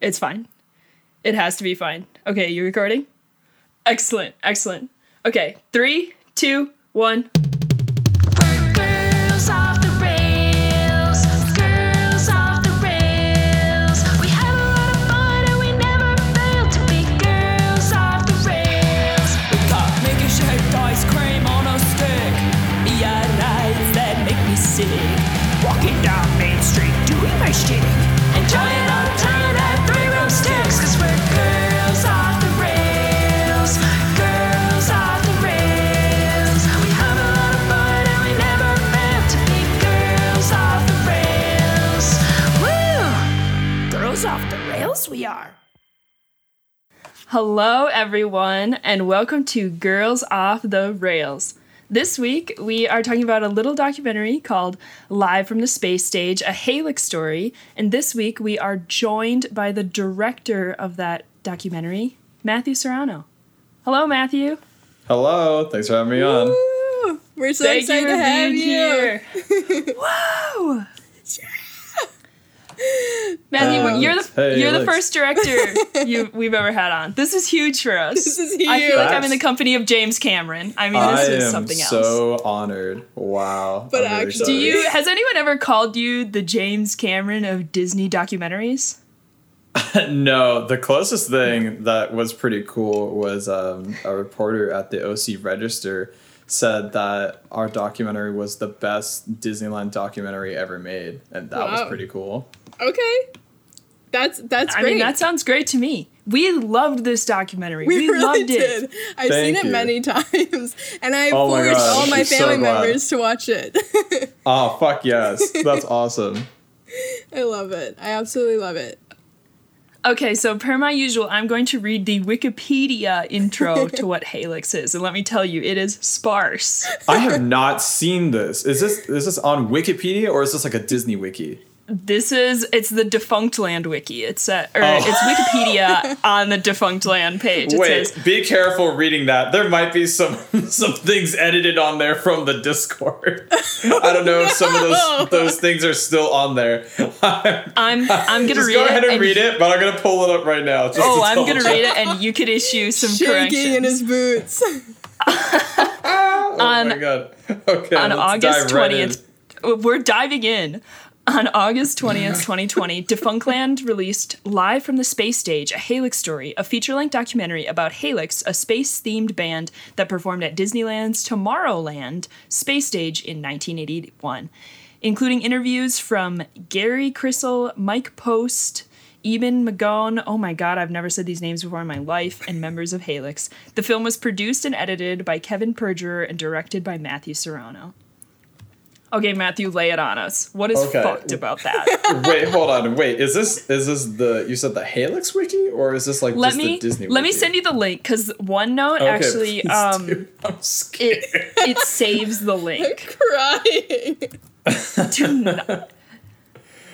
It's fine. It has to be fine. Okay, you recording? Excellent, excellent. Okay, three, two, one. Hello, everyone, and welcome to Girls Off the Rails. This week, we are talking about a little documentary called Live from the Space Stage, a Halyx story. And this week, we are joined by the director of that documentary, Matthew Serrano. Hello, Matthew. Hello, thanks for having me on. Woo! We're so Thank excited you for to have being you. here. Whoa! Matthew, Uh, you're the hey, you're the first director you, we've ever had on. This is huge for us. This is huge. I feel like I'm in the company of James Cameron. I mean, this I is am something else. so honored. Wow. But I'm really actually- Do you has anyone ever called you the James Cameron of Disney documentaries? no, the closest thing that was pretty cool was um, a reporter at the OC Register said that our documentary was the best Disneyland documentary ever made, and that was pretty cool. Okay. That's that's I great. mean, that sounds great to me. We loved this documentary. we, We, really loved did. it. I've Thank seen it you. many times, and I Oh forced gosh, all my I'm so family members to watch it. Oh fuck yes, that's awesome. I love it. I absolutely love it. Okay, so per my usual, I'm going to read the Wikipedia intro to what Halyx is, and let me tell you, it is sparse. I have not seen this. Is this is this on Wikipedia or is this like a Disney wiki? This is it's the Defunctland wiki. It's uh, or Oh. it's Wikipedia on the Defunctland page. It Wait, says be careful reading that. There might be some some things edited on there from the Discord. I don't know if some of those those things are still on there. I'm I'm gonna Just read go ahead and and- read it, but I'm gonna pull it up right now. Just Oh, I'm gonna read it, and you could issue some Shaking in his boots. Oh on- my god. Okay. on August dive right in. twentieth. we're diving in. On August 20th, 2020, Defunctland released Live from the Space Stage, a Halyx story, a feature length documentary about Halyx, a space themed band that performed at Disneyland's Tomorrowland Space Stage in 1981, including interviews from Gary Krisel, Mike Post, Eben Magone, oh my god, I've never said these names before in my life, and members of Halyx. The film was produced and edited by Kevin Perjurer and directed by Matthew Serrano. Okay, Matthew, lay it on us. What is Okay. fucked about that? Wait, hold on. Wait, is this is this the you said the Halyx wiki or is this like let just me the Disney let me send you the link because OneNote Okay, actually um. I'm scared. it it saves the link. Crying. Do not-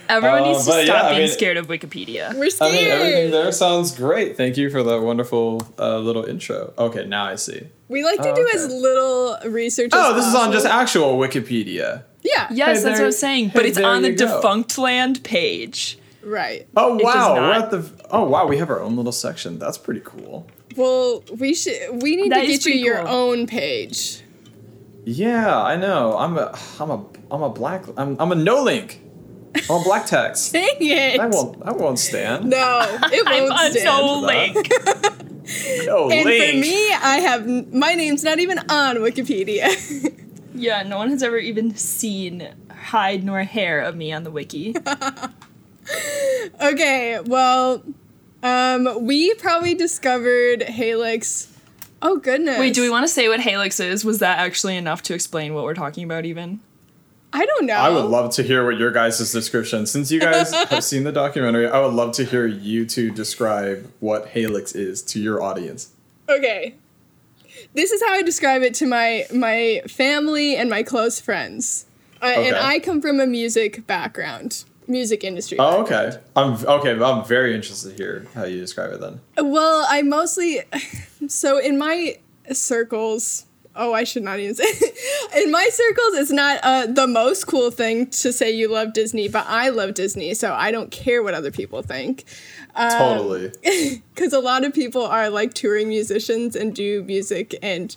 Everyone Uh, needs to stop yeah, being mean- scared of Wikipedia. We're scared. I scared. mean, everything there sounds great. Thank you for that wonderful uh, little intro. Okay, now I see. we like to Oh, do okay. as little research as Oh, this is on just actual Wikipedia. Yeah. Yes, Hey, that's what I'm saying. hey, But it's on the you go. Defunctland page. Right. Oh wow, we're at the. Oh wow, we have our own little section. That's pretty cool. Well, we should. We need That to get you pretty your cool. own page. Yeah, I know. I'm a. I'm a. I'm a black. I'm. I'm a no link. I'm black text. Dang it! That won't. That won't stand. No, it I'm won't on stand. no that. link. No and link. for me, I have my name's not even on Wikipedia. Yeah, no one has ever even seen hide nor hair of me on the wiki. okay, well, um, we probably discovered Halyx. Oh goodness! Wait, do we want to say what Halyx is? Was that actually enough to explain what we're talking about even? I don't know. I would love to hear what your guys' description. Since you guys have seen the documentary, I would love to hear you two describe what Halyx is to your audience. Okay. This is how I describe it to my my family and my close friends. Uh, And I come from a music background, music industry. Oh, okay. I'm okay. I'm very interested to hear how you describe it then. Well, I mostly so in my circles oh, I should not even say. In my circles, it's not uh, the most cool thing to say you love Disney, but I love Disney, so I don't care what other people think. totally. Because a lot of people are like touring musicians and do music and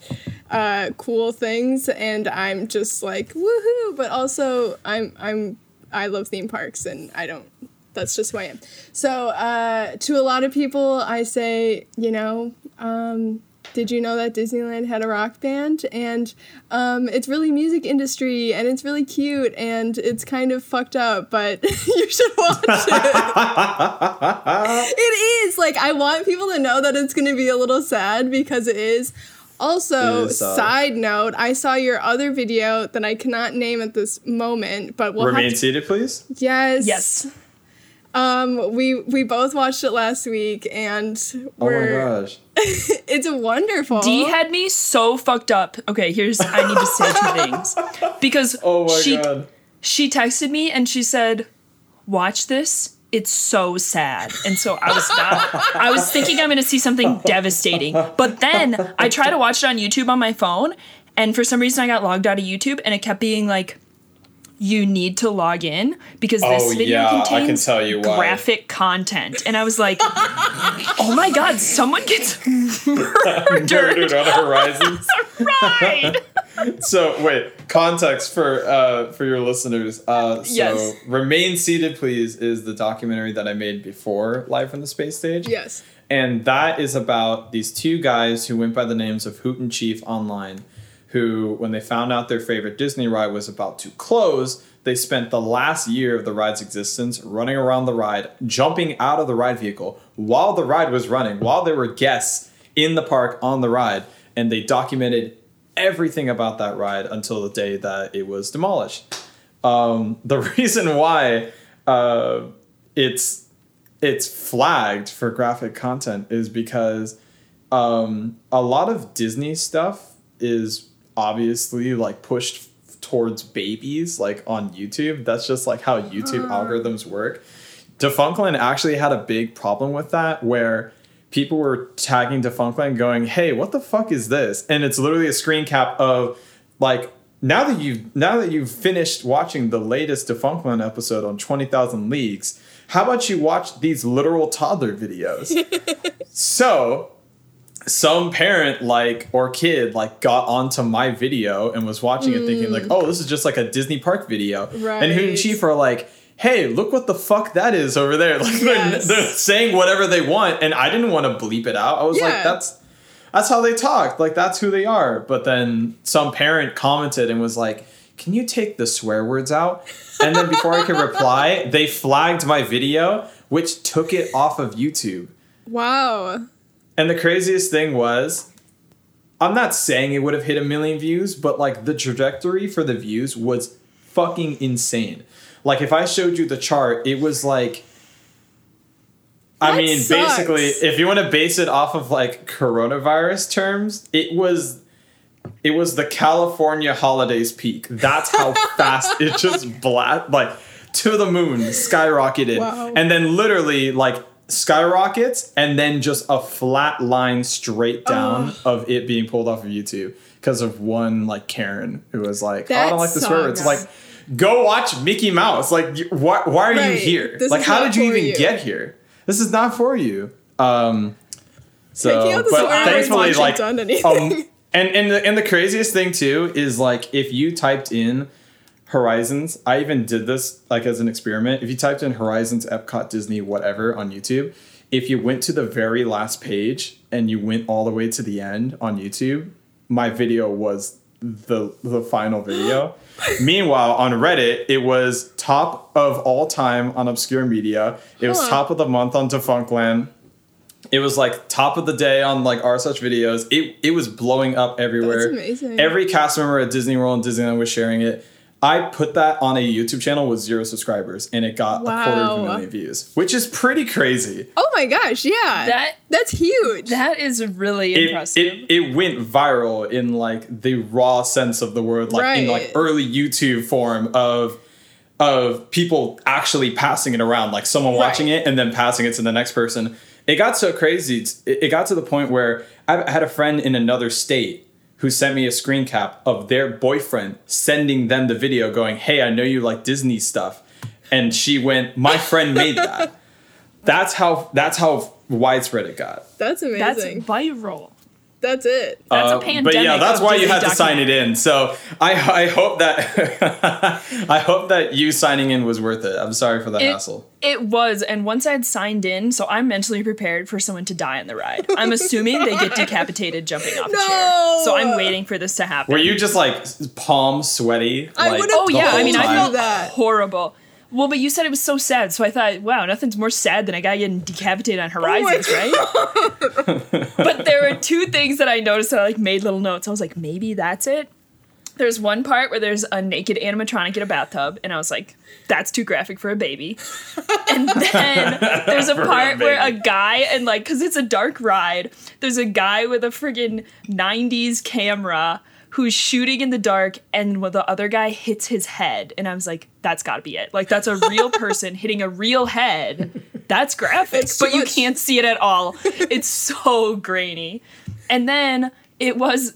uh, cool things, and I'm just like woohoo. But also, I'm I'm I love theme parks, and I don't. That's just who I am. So uh, to a lot of people, I say, you know, um, did you know that Disneyland had a rock band? And um, it's really music industry, and it's really cute, and it's kind of fucked up, but you should watch it. it is like I want people to know that it's going to be a little sad because it is. Also, It is sad. side note, I saw your other video that I cannot name at this moment, but we'll Remain have to, seated, please. yes, Yes. Um, we we both watched it last week, and Oh we're my gosh. it's wonderful. D had me so fucked up. Okay, here's I need to say two things because Oh my she god. she texted me and she said, "Watch this. It's so sad." And so I was not. I was thinking I'm going to see something devastating. But then I tried to watch it on YouTube on my phone, and for some reason I got logged out of YouTube, and it kept being like. You need to log in because this Oh, video yeah, I can contains tell you why. graphic content. And I was like, oh my god, someone gets murdered. Murdered on Horizons. Right. so wait, context for uh for your listeners. Uh so Yes. Remain Seated Please is the documentary that I made before Live from the Space Stage. yes, And that is about these two guys who went by the names of Hoot and Chief online, who, when they found out their favorite Disney ride was about to close, they spent the last year of the ride's existence running around the ride, jumping out of the ride vehicle while the ride was running, while there were guests in the park on the ride, and they documented everything about that ride until the day that it was demolished. Um, the reason why uh, it's it's flagged for graphic content is because um, a lot of Disney stuff is obviously like pushed towards babies, like on YouTube. That's just like how YouTube hmm. algorithms work. Defunctland actually had a big problem with that, where people were tagging Defunctland, going, "Hey, what the fuck is this?" And it's literally a screen cap of like. Now that you've now that you've finished watching the latest Defunctland episode on Twenty Thousand Leagues, how about you watch these literal toddler videos? so some parent like or kid like got onto my video and was watching it thinking like mm. oh this is just like a disney park video. And hoot and Right. chief are like hey look what the fuck that is over there. Like they're, they're saying whatever they want and i didn't want to bleep it out. I was like that's that's how they talk like that's who they are. But then some parent commented and was like can you take the swear words out? And then before i could reply they flagged my video which took it off of youtube. Wow. And the craziest thing was, I'm not saying it would have hit a million views, but like the trajectory for the views was fucking insane. Like if I showed you the chart, it was like I That mean, sucks. basically, if you want to base it off of like coronavirus terms, it was it was the California holidays peak. That's how fast it just blast like to the moon, skyrocketed, Wow. and then literally like skyrockets, and then just a flat line straight down of it being pulled off of YouTube because of one like Karen who was like, "Oh, I don't like the swear words." It's like, go watch Mickey Mouse. Like, why, why are you here? This like, how did you even you. get here? This is not for you. Um, so, Taking out the but thankfully, like, um, and and the, and the craziest thing too is like if you typed in Horizons, I even did this like as an experiment. If you typed in Horizons, Epcot, Disney, whatever on YouTube, if you went to the very last page and you went all the way to the end on YouTube, my video was the the final video. Meanwhile, on Reddit, it was top of all time on obscure media. It was Huh. top of the month on Defunctland. It was like top of the day on like our such videos. It it was blowing up everywhere. Every cast member at Disney World and Disneyland was sharing it. I put that on a YouTube channel with zero subscribers, and it got a quarter of a million views, which is pretty crazy. oh my gosh, yeah. That That's huge. that is really It, impressive. it, it went viral in like the raw sense of the word, like in like early YouTube form of of people actually passing it around, like someone watching Right. it and then passing it to the next person. It got so crazy. It, it got to the point where I had a friend in another state who sent me a screen cap of their boyfriend sending them the video going, Hey, I know you like Disney stuff. And she went, My friend made that. That's how that's how widespread it got. That's amazing. That's amazing. viral. That's it. That's a Uh, pandemic. But yeah, that's of why you Disney had to sign it in. So I I hope that I hope that you signing in was worth it. I'm sorry for the It- hassle. It was, and once I'd signed in, so I'm mentally prepared for someone to die on the ride. I'm assuming they get decapitated jumping off a chair. No! So I'm waiting for this to happen. Were you just like palm sweaty? I like, would've- Oh the yeah, I whole mean I time? felt that. horrible. Well, but you said it was so sad, so I thought, wow, nothing's more sad than a guy getting decapitated on oh Horizons, right? but there were two things that I noticed that I like made little notes. I was like, maybe that's it. There's one part where there's a naked animatronic in a bathtub, and I was like, that's too graphic for a baby. And then there's a For a part where a guy, and like, because it's a dark ride, there's a guy with a friggin' 90s camera who's shooting in the dark, and when the other guy hits his head. And I was like, that's gotta be it. Like, that's a real person hitting a real head. That's graphic, It's but you much. can't see it at all. It's so grainy. And then it was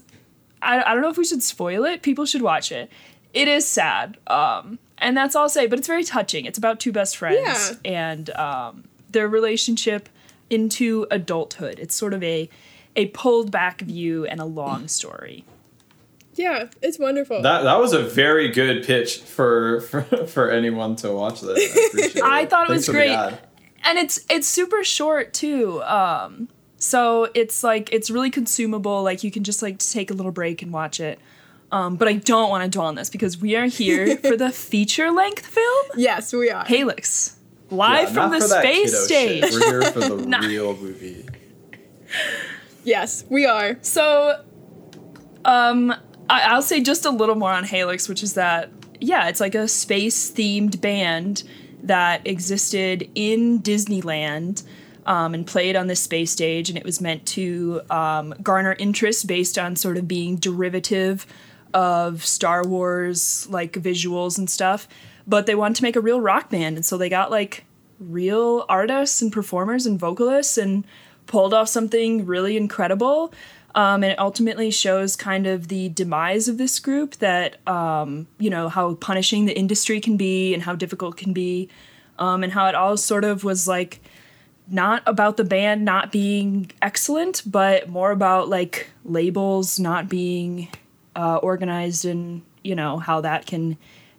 I, I don't know if we should spoil it. People should watch it. It is sad. Um, and that's all I'll say, but it's very touching. It's about two best friends and um, their relationship into adulthood. It's sort of a a pulled back view and a long story. Yeah, it's wonderful. That that was a very good pitch for for, for anyone to watch this. I, appreciate I thought it Thanks was great. and it's it's super short too um so it's like it's really consumable like you can just like take a little break and watch it um but i don't want to dwell on this because we are here for the feature length film yes, we are. halyx live Yeah, from the space stage shit. We're here for the Nah. real movie. Yes, we are. So, um, I- I'll say just a little more on Halyx, which is that yeah, it's like a space themed band that existed in Disneyland. Um, and played on this space stage, and it was meant to um, garner interest based on sort of being derivative of Star Wars like visuals and stuff. But they wanted to make a real rock band, and so they got like real artists and performers and vocalists and pulled off something really incredible. Um, and it ultimately shows kind of the demise of this group that, um, you know, how punishing the industry can be and how difficult it can be. Um, and how it all sort of was like not about the band not being excellent, but more about like labels not being uh, organized and, you know, how that can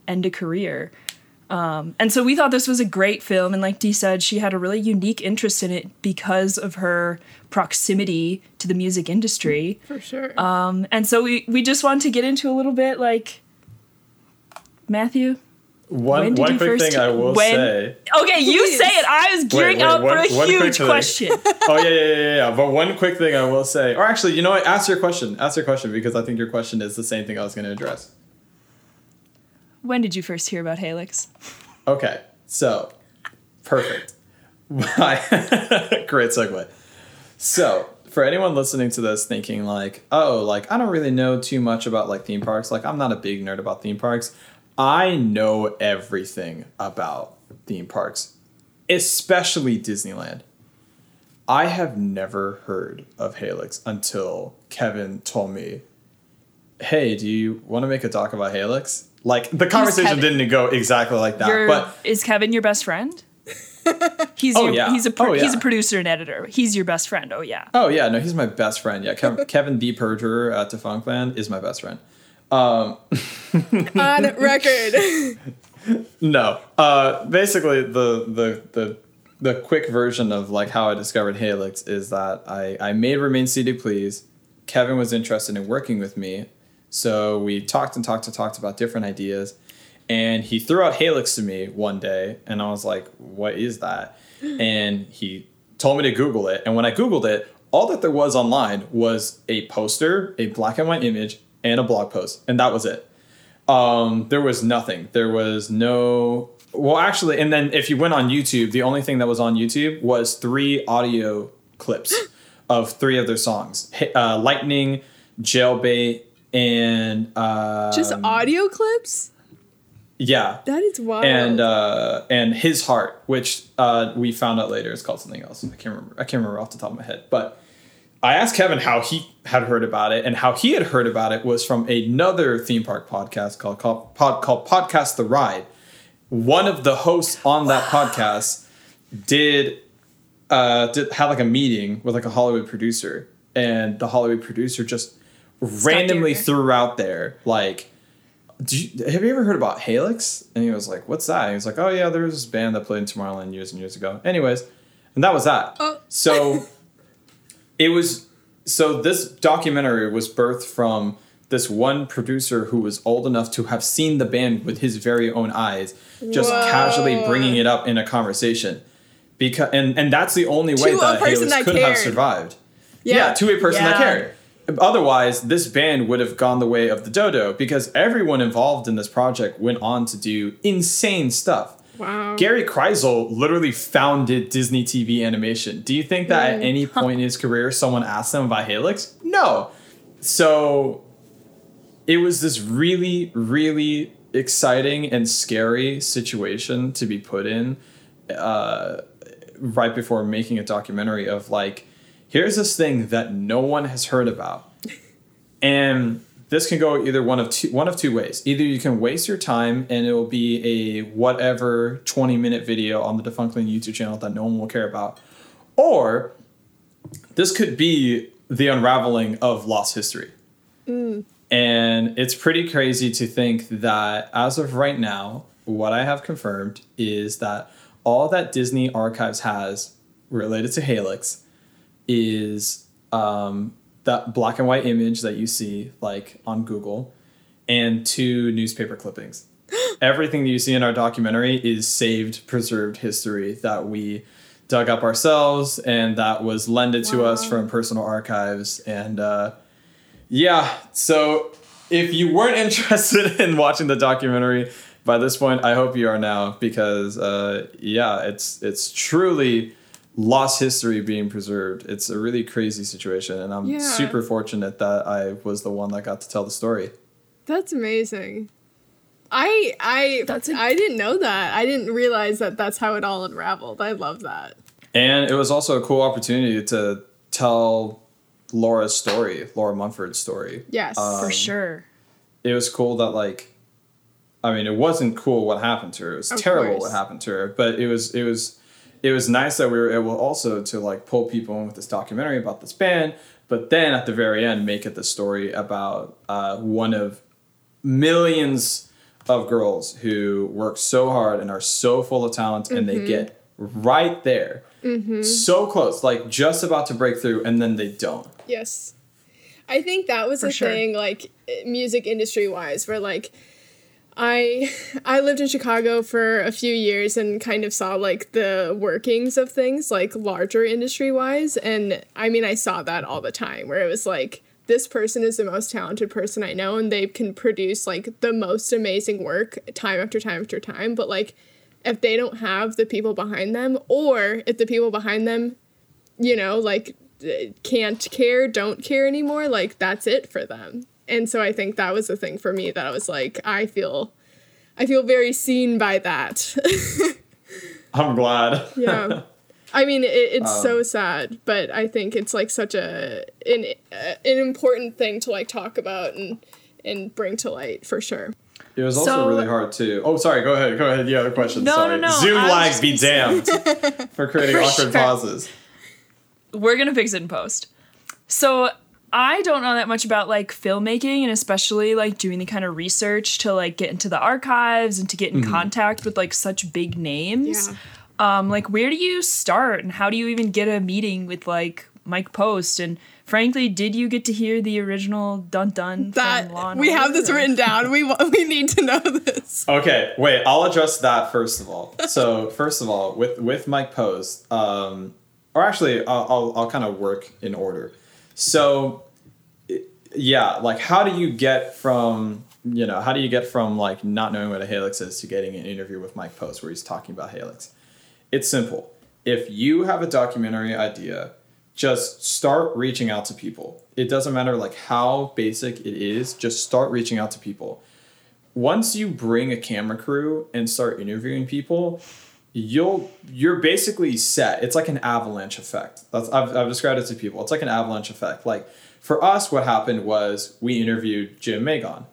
end a career. Um, and so we thought this was a great film. And like Dee said, she had a really unique interest in it because of her proximity to the music industry. For sure. Um, and so we, we just want to get into a little bit like, Matthew? One When did one you quick first- thing I will when- say. Okay, you Please. say it. I was gearing wait, up one- for a huge question. Oh yeah, yeah, yeah, yeah, yeah. But one quick thing I will say, or actually, you know what? Ask your question. Ask your question because I think your question is the same thing I was going to address. When did you first hear about Halyx? Okay, so perfect. Great segue. So, for anyone listening to this thinking like, oh, like I don't really know too much about like theme parks, like I'm not a big nerd about theme parks. I know everything about theme parks, especially Disneyland. I have never heard of Halyx until Kevin told me, "Hey, do you want to make a doc about Halyx?" Like the conversation didn't go exactly like that, Your, but is Kevin your best friend? He's Oh, your, yeah. he's a pro- Oh, he's a producer and editor. He's your best friend. Oh yeah. Oh yeah, no, he's my best friend. Yeah, Kev- Kevin D. Perjurer at Defunctland is my best friend. Um, On record. no, uh, basically the the the the quick version of like how I discovered Halyx is that I I made Remain Seated Please. Kevin was interested in working with me, so we talked and talked and talked about different ideas, and he threw out Halyx to me one day, and I was like, "What is that?" And he told me to Google it, and when I Googled it, all that there was online was a poster, a black and white image, and a blog post, and that was it. Um, there was nothing. There was no. Well, actually, and then if you went on YouTube, the only thing that was on YouTube was three audio clips of three of their songs: uh, "Lightning," "Jailbait," and uh, Just audio clips? yeah, That is wild. and uh, and his heart, which uh, we found out later is called something else. I can't remember. I can't remember off the top of my head, but I asked Kevin how he had heard about it, and how he had heard about it was from another theme park podcast called called, pod, called Podcast the Ride. One of the hosts on that podcast did uh did have like a meeting with like a Hollywood producer, and the Hollywood producer just randomly threw out there like. Do you, have you ever heard about Halyx? And he was like, "What's that?" And he was like, "Oh yeah, there was this band that played in Tomorrowland years and years ago." Anyways, and that was that. Oh. So it was so this documentary was birthed from this one producer who was old enough to have seen the band with his very own eyes, just Whoa. casually bringing it up in a conversation. Because and and that's the only way To that Halyx that could have survived. Yeah, to a person that Yeah. cared. Otherwise, this band would have gone the way of the dodo because everyone involved in this project went on to do insane stuff. Wow. Gary Krisel literally founded Disney TV animation. Do you think that at any point in his career someone asked him about Halyx? No. So it was this really, really exciting and scary situation to be put in uh, right before making a documentary of like, here's this thing that no one has heard about. And this can go either one of two one of two ways. Either you can waste your time and it will be a whatever 20 minute video on the Defunctland YouTube channel that no one will care about. Or this could be the unraveling of lost history. Mm. And it's pretty crazy to think that as of right now, what I have confirmed is that all that Disney Archives has related to Halyx is um, that black and white image that you see like on Google and two newspaper clippings. Everything that you see in our documentary is saved, preserved history that we dug up ourselves and that was lended to us from personal archives. And uh, yeah, so if you weren't interested in watching the documentary by this point, I hope you are now because uh, yeah, it's it's truly lost history being preserved. It's a really crazy situation, and I'm Yeah. super fortunate that I was the one that got to tell the story. That's amazing. I I That's a- I didn't know that. I didn't realize that that's how it all unraveled. I love that. And it was also a cool opportunity to tell Laura's story, Laura Mumford's story. Yes. For Um, sure. it was cool that like I mean it wasn't cool what happened to her. It was Of terrible course. what happened to her. But it was it was it was nice that we were able also to like pull people in with this documentary about this band, but then at the very end make it the story about uh, one of millions of girls who work so hard and are so full of talent and Mm-hmm. they get right there. So close, like just about to break through and then they don't. Yes. I think that was For a sure. thing like music industry wise where like I I lived in Chicago for a few years and kind of saw like the workings of things like larger industry wise and I mean I saw that all the time where it was like this person is the most talented person I know and they can produce like the most amazing work time after time after time but like if they don't have the people behind them or if the people behind them you know, like can't care, don't care anymore, like that's it for them. And so I think that was the thing for me that I was like, I feel I feel very seen by that. I'm glad. yeah. I mean, it, it's Um, so sad, but I think it's like such a an uh, an important thing to like talk about and and bring to light for sure. It was also So- really hard too. Oh, sorry. Go ahead. Go ahead. You have a question. No, sorry. no, no, Zoom I was lag be damned for creating For awkward sure. pauses. We're gonna fix it in post. So I don't know that much about like filmmaking and especially like doing the kind of research to like get into the archives and to get in Mm-hmm. contact with like such big names. Yeah. Um, like where do you start and how do you even get a meeting with like Mike Post and frankly, did you get to hear the original Dun Dun That from Law we have this written down. We we need to know this. Okay, wait. I'll address that first of all. So first of all, with with Mike Post, um, or actually, I'll I'll, I'll kind of work in order. So i- yeah, like how do you get from you know how do you get from like not knowing what a Halyx is to getting an interview with Mike Post where he's talking about Halyx? It's simple. If you have a documentary idea, just start reaching out to people. It doesn't matter like how basic it is, just start reaching out to people. Once you bring a camera crew and start interviewing people, you'll you're basically set. It's like an avalanche effect. That's I've, I've described it to people. It's like an avalanche effect. Like for us, what happened was we interviewed Jim Magon.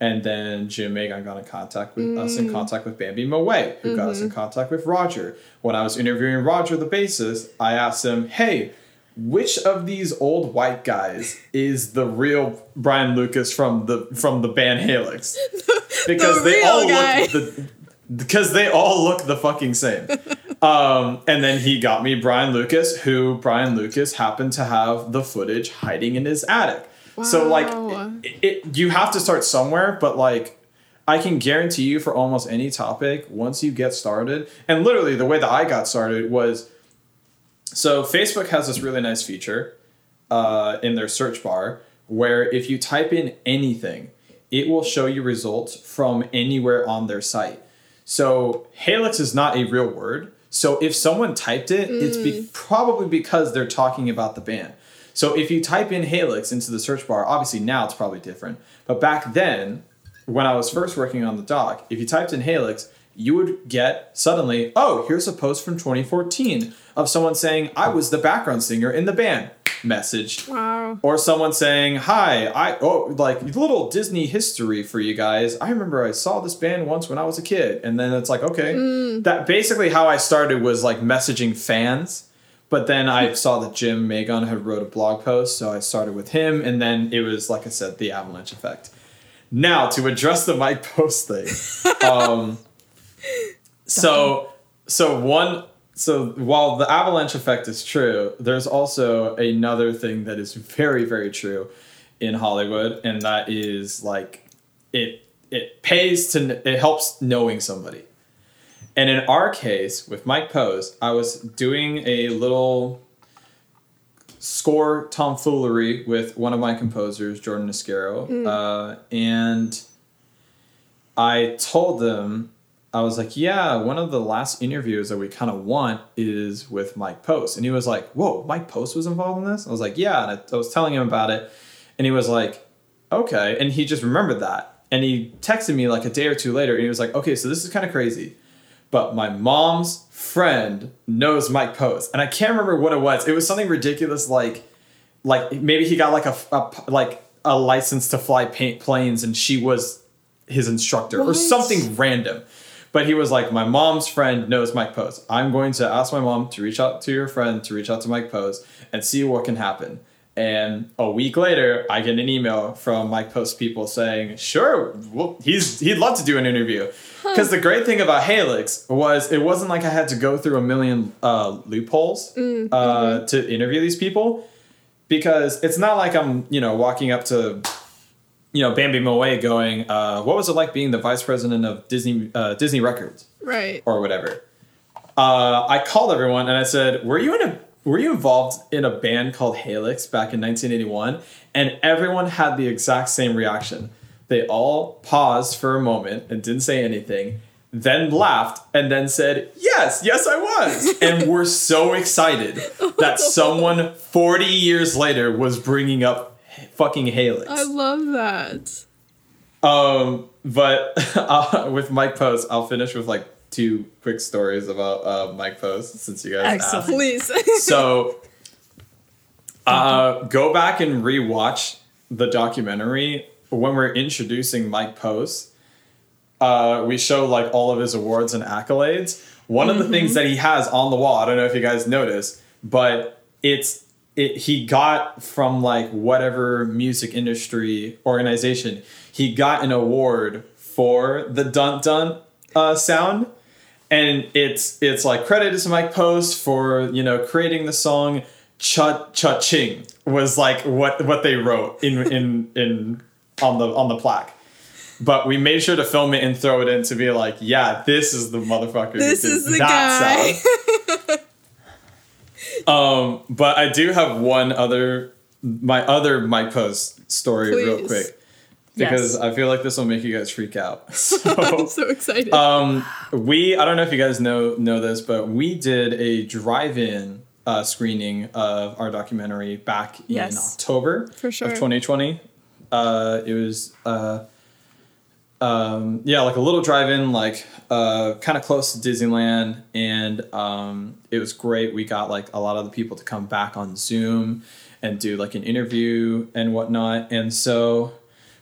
And then Jim Magon got in contact with us in mm. contact with Bambi Moe, who got us in mm-hmm. contact with Roger. When I was interviewing Roger, the bassist, I asked him, "Hey, which of these old white guys is the real Brian Lucas from the from the band Halyx?" Because The they all guy. look the because they all look the fucking same. Um, and then he got me Brian Lucas, who Brian Lucas happened to have the footage hiding in his attic. So like, it, it, you have to start somewhere, but like, I can guarantee you for almost any topic, once you get started, and literally the way that I got started was, so Facebook has this really nice feature uh, in their search bar where if you type in anything, it will show you results from anywhere on their site. So Halyx is not a real word. So if someone typed it, it's be- mm. probably because they're talking about the band. So if you type in Halyx into the search bar, obviously now it's probably different. But back then, when I was first working on the doc, if you typed in Halyx, you would get suddenly, oh, here's a post from 2014 of someone saying, I was the background singer in the band. Message. Wow. Or someone saying, "Hi, I oh like little Disney history for you guys. I remember I saw this band once when I was a kid." And then it's like, okay, that basically how I started was like messaging fans. But then I saw that Jim Magon had wrote a blog post, so I started with him, and then it was like I said, the avalanche effect. Now to address the Mike Post thing, um, so so one so while the avalanche effect is true, there's also another thing that is very very true in Hollywood, and that is like it it pays to it helps knowing somebody. And in our case with Mike Post, I was doing a little score tomfoolery with one of my composers, Jordan Niscaro, uh, and I told them I was like, yeah, one of the last interviews that we kind of want is with Mike Post. And he was like, whoa, Mike Post was involved in this? I was like, yeah. And I, I was telling him about it. And he was like, okay. And he just remembered that. And he texted me like a day or two later. And he was like, okay, so this is kind of crazy. But my mom's friend knows Mike Post. And I can't remember what it was. It was something ridiculous like, like maybe he got like a, a like a license to fly pa- planes and she was his instructor or something random. But he was like, my mom's friend knows Mike Post. I'm going to ask my mom to reach out to your friend to reach out to Mike Post and see what can happen. And a week later, I get an email from Mike Post people saying, "Sure, well, he's he'd love to do an interview." Because the great thing about Halyx was it wasn't like I had to go through a million uh, loopholes uh, to interview these people because it's not like I'm, you know, walking up to, you know, Bambi Moe going, uh, "What was it like being the vice president of Disney uh, Disney Records Right. or whatever?" Uh, I called everyone and I said, "Were you in a were you involved in a band called Halyx back in 1981?" And everyone had the exact same reaction. They all paused for a moment and didn't say anything, then laughed and then said, "Yes, yes, I was," and were so excited that someone 40 years later was bringing up fucking Halyx. I love that. Um, but uh, with Mike Post, I'll finish with like two quick stories about uh, Mike Post since you guys Excellent. asked. Please. So, uh, go back and rewatch the documentary when we're introducing Mike Post. Uh, we show like all of his awards and accolades. One of the things that he has on the wall, I don't know if you guys noticed, but it's it, he got from like whatever music industry organization, he got an award for the dun dun uh, sound, and it's it's like credited to Mike Post for you know creating the song "Cha Cha Ching" was like what what they wrote in in in on the on the plaque. But we made sure to film it and throw it in to be like, yeah, this is the motherfucker. This is the that guy. Um, but I do have one other, my other Mike Post story real quick because Yes. I feel like this will make you guys freak out. I'm So so excited. um, we, I don't know if you guys know know this, but we did a drive-in uh, screening of our documentary back in October For sure. of 2020. Uh, it was uh, um, yeah, like a little drive-in, like uh, kind of close to Disneyland, and um, it was great. We got like a lot of the people to come back on Zoom and do like an interview and whatnot, and so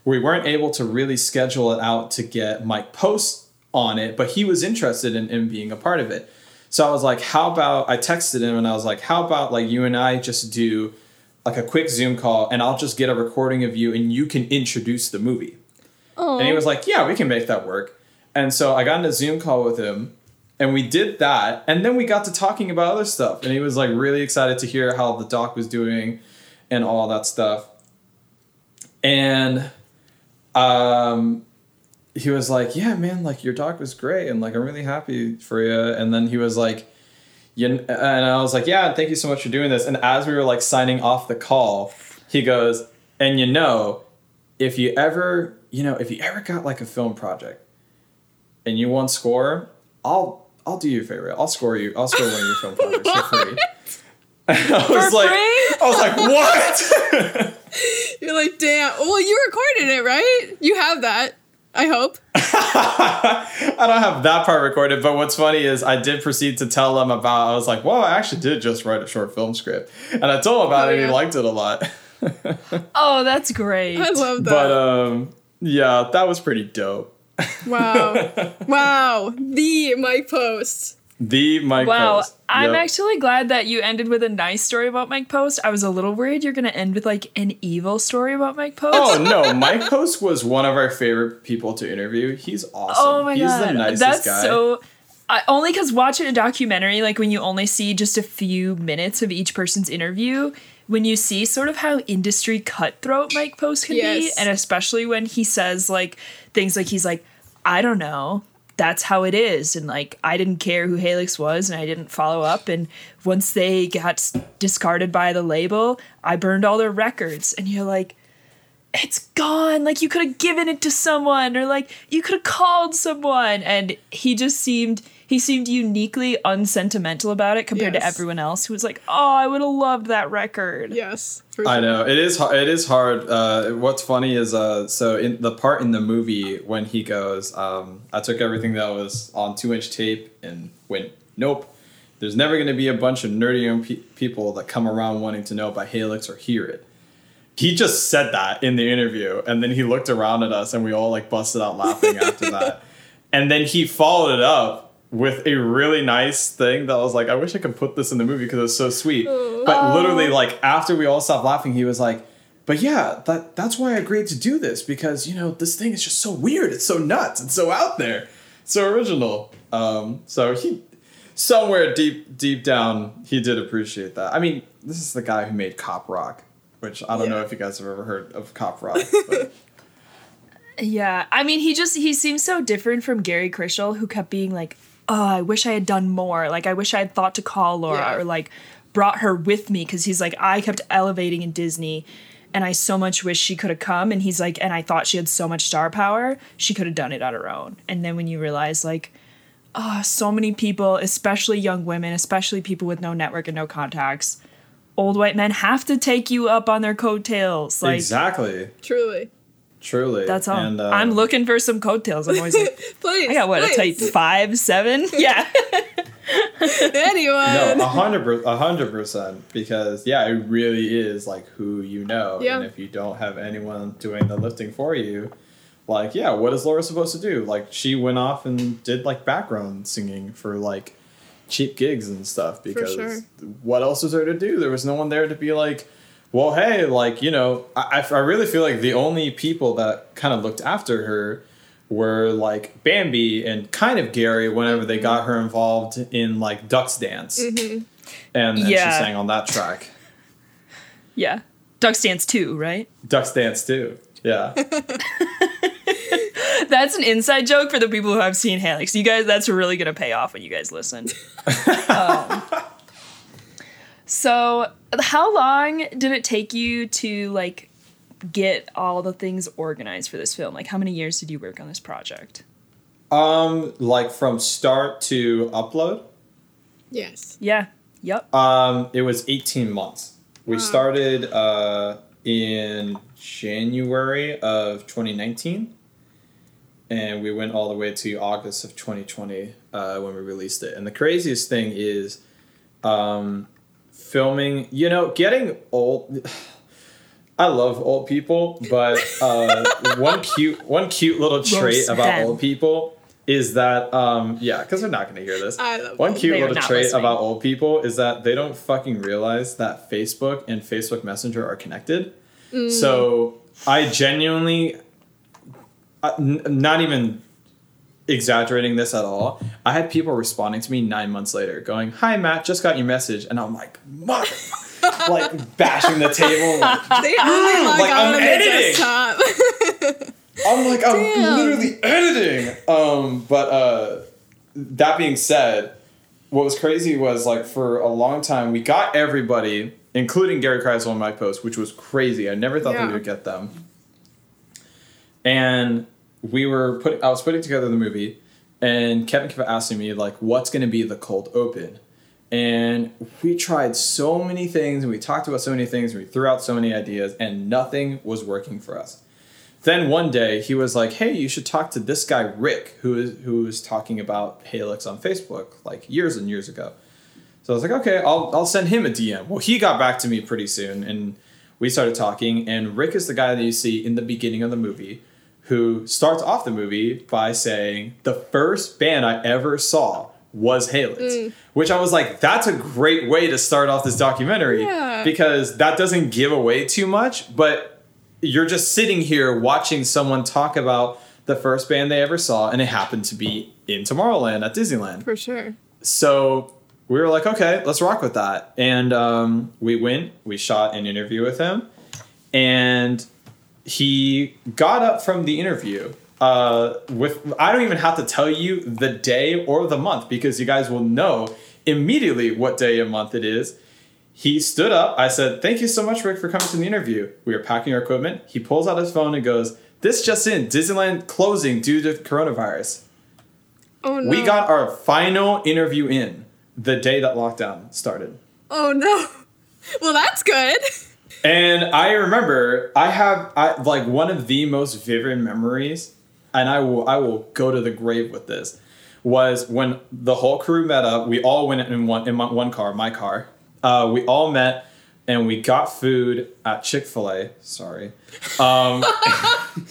we weren't able to really schedule it out to get Mike Post on it, but he was interested in, in being a part of it. So I was like, how about I texted him and I was like, how about like you and I just do like a quick Zoom call and I'll just get a recording of you and you can introduce the movie. And he was like, yeah, we can make that work. And so I got in a Zoom call with him and we did that. And then we got to talking about other stuff. And he was like really excited to hear how the doc was doing and all that stuff. And um, he was like, "Yeah, man, like your doc was great, and like I'm really happy for you." And then he was like, "You," and I was like, "Yeah, thank you so much for doing this." And as we were like signing off the call, he goes, "And you know, if you ever, you know, if you ever got like a film project, and you want score, I'll." I'll do you a favor. I'll score you. I'll score one of your film projects for free. I was For like, free? I was like, what? You're like, damn. Well, you recorded it, right? You have that. I hope. I don't have that part recorded, but what's funny is I did proceed to tell them about. I was like, "Well, I actually did just write a short film script," and I told him about Oh, it. and. He oh, liked it a lot. Oh, that's great. I love that. but um, yeah, that was pretty dope. wow. wow. The Mike Post. The Mike. Post. Wow, Post. I'm actually glad that you ended with a nice story about Mike Post. I was a little worried you're gonna end with like an evil story about Mike Post. Oh no, Mike Post was one of our favorite people to interview. He's awesome. Oh my He's god, He's the nicest that's guy. so. I, only because watching a documentary, like when you only see just a few minutes of each person's interview, when you see sort of how industry cutthroat Mike Post can be, and especially when he says like things like he's like, I don't know, that's how it is, and like I didn't care who Halyx was, and I didn't follow up, and once they got s- discarded by the label, I burned all their records, and you're like it's gone. Like you could have given it to someone or like you could have called someone. And he just seemed he seemed uniquely unsentimental about it compared to everyone else who was like, Oh, I would have loved that record. Yes. For I know it is. It is hard. Uh, what's funny is uh, so in the part in the movie when he goes, um, I took everything that was on two inch tape and went, nope. There's never going to be a bunch of nerdy young pe- people that come around wanting to know about Halyx or hear it. He just said that in the interview, and then he looked around at us, and we all like busted out laughing after that. And then he followed it up with a really nice thing that was like, I wish I could put this in the movie because it was so sweet. But literally, like after we all stopped laughing, he was like, "But yeah, that that's why I agreed to do this because you know this thing is just so weird. It's so nuts. It's so out there. So original." Um, so he somewhere deep deep down he did appreciate that. I mean, this is the guy who made Cop Rock, which I don't know if you guys have ever heard of Cop Rock. But Yeah. I mean he just he seems so different from Gary Krisel who kept being like, Oh, I wish I had done more. Like I wish I had thought to call Laura Yeah. or like brought her with me because he's like, I kept elevating in Disney and I so much wish she could have come. And he's like, and I thought she had so much star power, she could have done it on her own. And then when you realize, like, oh, so many people, especially young women, especially people with no network and no contacts, old white men have to take you up on their coattails. Like, exactly, Truly. Truly. that's all. And, uh, I'm looking for some coattails. I'm always like, Please. I got what, a tight five, seven? Yeah. Anyone. No, a hundred, per- a hundred percent. Because yeah, it really is like who you know, Yeah. and if you don't have anyone doing the lifting for you, like yeah, what is Laura supposed to do? Like she went off and did like background singing for like cheap gigs and stuff. Because sure. what else was there to do? There was no one there to be like. Well, hey, like you know, I, I really feel like the only people that kind of looked after her were like Bambi and kind of Gary whenever they got her involved in like Ducks Dance. And, and she Yeah. sang on that track. yeah. Ducks Dance 2, right? Ducks Dance too. Yeah. That's an inside joke for the people who have seen Halyx. You guys, that's really gonna pay off when you guys listen. Um, so, how long did it take you to like get all the things organized for this film? Like, how many years did you work on this project? um, like from start to upload, yes. Yeah. Yep. um, it was 18 months. We started uh, in January of 2019. and we went all the way to August of 2020 uh, when we released it. And the craziest thing is um, filming. You know, getting old. I love old people, but uh, one cute one cute little trait Roast about them. old people is that um, yeah, because they're not going to hear this. I love one cute little trait listening. about old people is that they don't fucking realize that Facebook and Facebook Messenger are connected. So I genuinely, uh, n- not even exaggerating this at all. I had people responding to me nine months later, going, "Hi Matt, just got your message," and I'm like, "Mother," like bashing the table. Like, They only log Like, on I'm editing. desktop. I'm like, I'm Damn. literally editing. Um, but uh, that being said, what was crazy was like for a long time we got everybody, including Gary Krisel and Mike Post, which was crazy. I never thought that we would get them. And we were putting, I was putting together the movie, and Kevin kept asking me like, "What's going to be the cold open?" And we tried so many things, and we talked about so many things, and we threw out so many ideas, and nothing was working for us. Then one day he was like, "Hey, you should talk to this guy Rick, who is who was talking about Halyx on Facebook like years and years ago." So I was like, "Okay, I'll I'll send him a DM." Well, he got back to me pretty soon, and we started talking. And Rick is the guy that you see in the beginning of the movie, who starts off the movie by saying, "The first band I ever saw was Halyx," which I was like, "That's a great way to start off this documentary Yeah. because that doesn't give away too much, but." you're just sitting here watching someone talk about the first band they ever saw, and it happened to be in Tomorrowland at Disneyland. For sure. So we were like, okay, let's rock with that. And um, we went, we shot an interview with him, and he got up from the interview. Uh, with I don't even have to tell you the day or the month because you guys will know immediately what day and month it is. He stood up. I said, "Thank you so much, Rick, for coming to the interview." We are packing our equipment. He pulls out his phone and goes, "This just in: Disneyland closing due to coronavirus." Oh no. We got our final interview in the day that lockdown started. Oh no. Well, that's good. And I remember I have I like one of the most vivid memories, and I will I will go to the grave with this. Was when the whole crew met up. We all went in one in my, one car, my car. Uh, we all met and we got food at Chick Fil A. Sorry, um,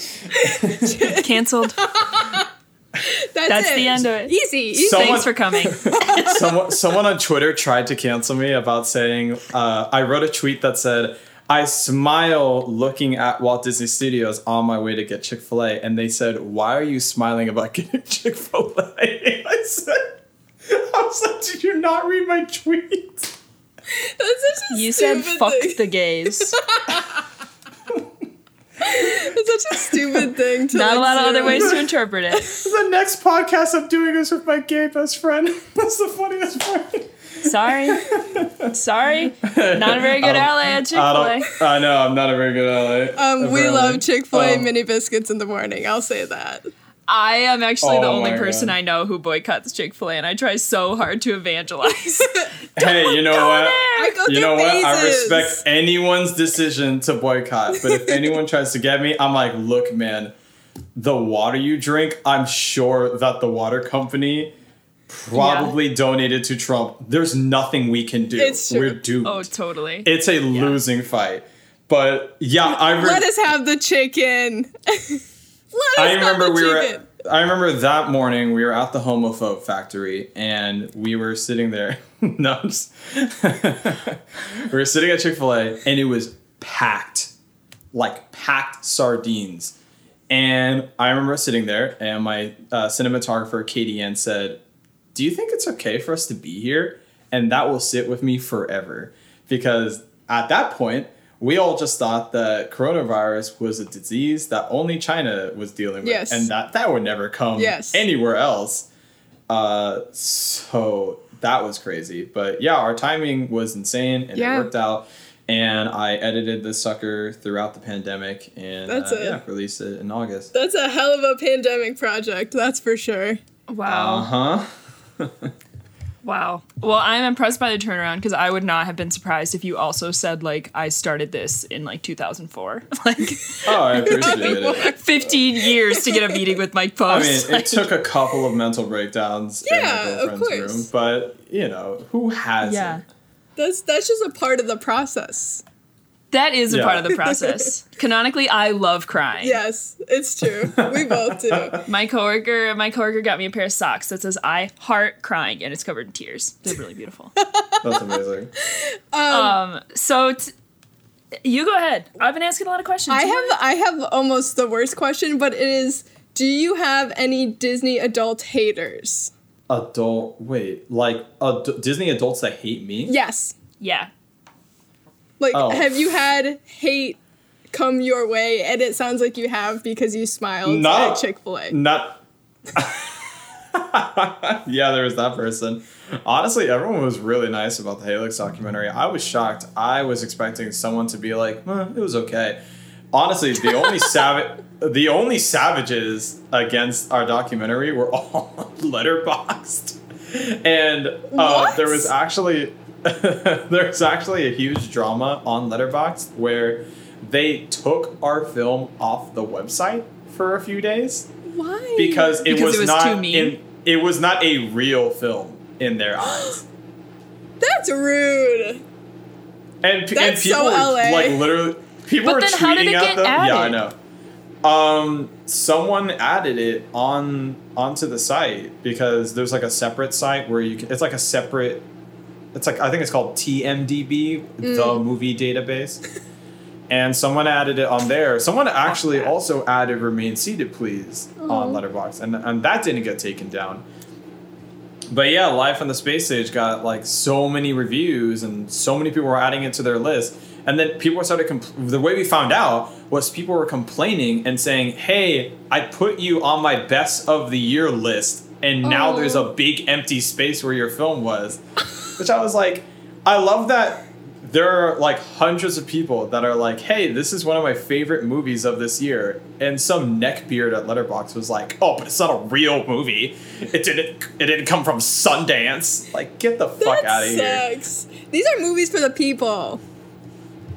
Cancelled. That's, That's it. the end of it. Easy. Easy. So- Thanks for coming. someone someone on Twitter tried to cancel me about saying uh, I wrote a tweet that said I smile looking at Walt Disney Studios on my way to get Chick Fil A, and they said, "Why are you smiling about getting Chick Fil A?" I said, "I was like, did you not read my tweet?" That's such a You said fuck thing. the gays. It's such a stupid thing to Not a lot of other ways to interpret it. The next podcast I'm doing is with my gay best friend. That's the funniest part. Sorry. Sorry. Not a very good ally at Chick I fil A. know I'm not a very good ally. Um, we love Chick Fil A Um, mini biscuits in the morning. I'll say that. I am actually the Oh only person God. I know who boycotts Chick fil A, and I try so hard to evangelize. Hey, you know what? I You through know what? I respect anyone's decision to boycott, but if anyone tries to get me, I'm like, look, man, the water you drink, I'm sure that the water company probably donated to Trump. There's nothing we can do. We're doomed. Oh, totally. it's a losing fight. But yeah, I re- Let us have the chicken. Let us I have remember the we were. chicken. I remember that morning we were at the homophobe factory and we were sitting there. no, just- we were sitting at Chick Fil A and it was packed, like packed sardines. And I remember sitting there and my uh, cinematographer Katie Ann said, "Do you think it's okay for us to be here?" And that will sit with me forever because at that point we all just thought that coronavirus was a disease that only China was dealing with, Yes. and that that would never come Yes. anywhere else. Uh, so that was crazy, but yeah, our timing was insane, and Yeah. it worked out. And I edited this sucker throughout the pandemic, and That's uh, a- yeah, released it in August. That's a hell of a pandemic project, that's for sure. Wow. Uh huh. Wow. Well, I'm impressed by the turnaround because I would not have been surprised if you also said like I started this in like 2004, like Oh, I appreciate it. 15 years to get a meeting with Mike I Post. mean, it took a couple of mental breakdowns Yeah, in my of girlfriend's course. room, but you know, who hasn't? yeah, That's that's just a part of the process. That is a Yeah. part of the process. Canonically, I love crying. Yes, it's true. We both do. My coworker, my coworker got me a pair of socks that says "I heart crying" and it's covered in tears. They're really beautiful. That's amazing. um, so t- you go ahead. I've been asking a lot of questions. I You have wanna- I have almost the worst question, but it is do you have any Disney adult haters? Adult, wait, like ad- Disney adults that hate me? Yes. yeah. Like Oh. have you had hate come your way and it sounds like you have because you smiled No. at Chick-fil-A. Not. yeah, there was that person. Honestly, everyone was really nice about the Halyx documentary. I was shocked. I was expecting someone to be like, eh, "It was okay." Honestly, the only savage, the only savages against our documentary were all Letterboxd, and uh, there was actually there was actually a huge drama on Letterboxd where they took our film off the website for a few days Why? because it Because was, it was not too mean? in it was not a real film in their eyes. That's rude. And, p- and people so LA. like literally people But were then tweeting how did it at get them. Yeah, I know. Um, someone added it on onto the site because there's like a separate site where you can. It's like a separate. It's like I think it's called TMDB, Mm. the movie database. And someone added it on there. Someone actually also added "Remain Seated, Please" on Letterboxd, and and that didn't get taken down. But yeah, Life on the Space Stage got like so many reviews, and so many people were adding it to their list. And then people started. Compl- the way we found out was people were complaining and saying, "Hey, I put you on my best of the year list, and now Oh. there's a big empty space where your film was." Which I was like, I love that there are like hundreds of people that are like, "Hey, this is one of my favorite movies of this year," and some neckbeard at Letterboxd was like, "Oh, but it's not a real movie. It didn't. It didn't come from Sundance. Like, get the fuck out of here." These are movies for the people.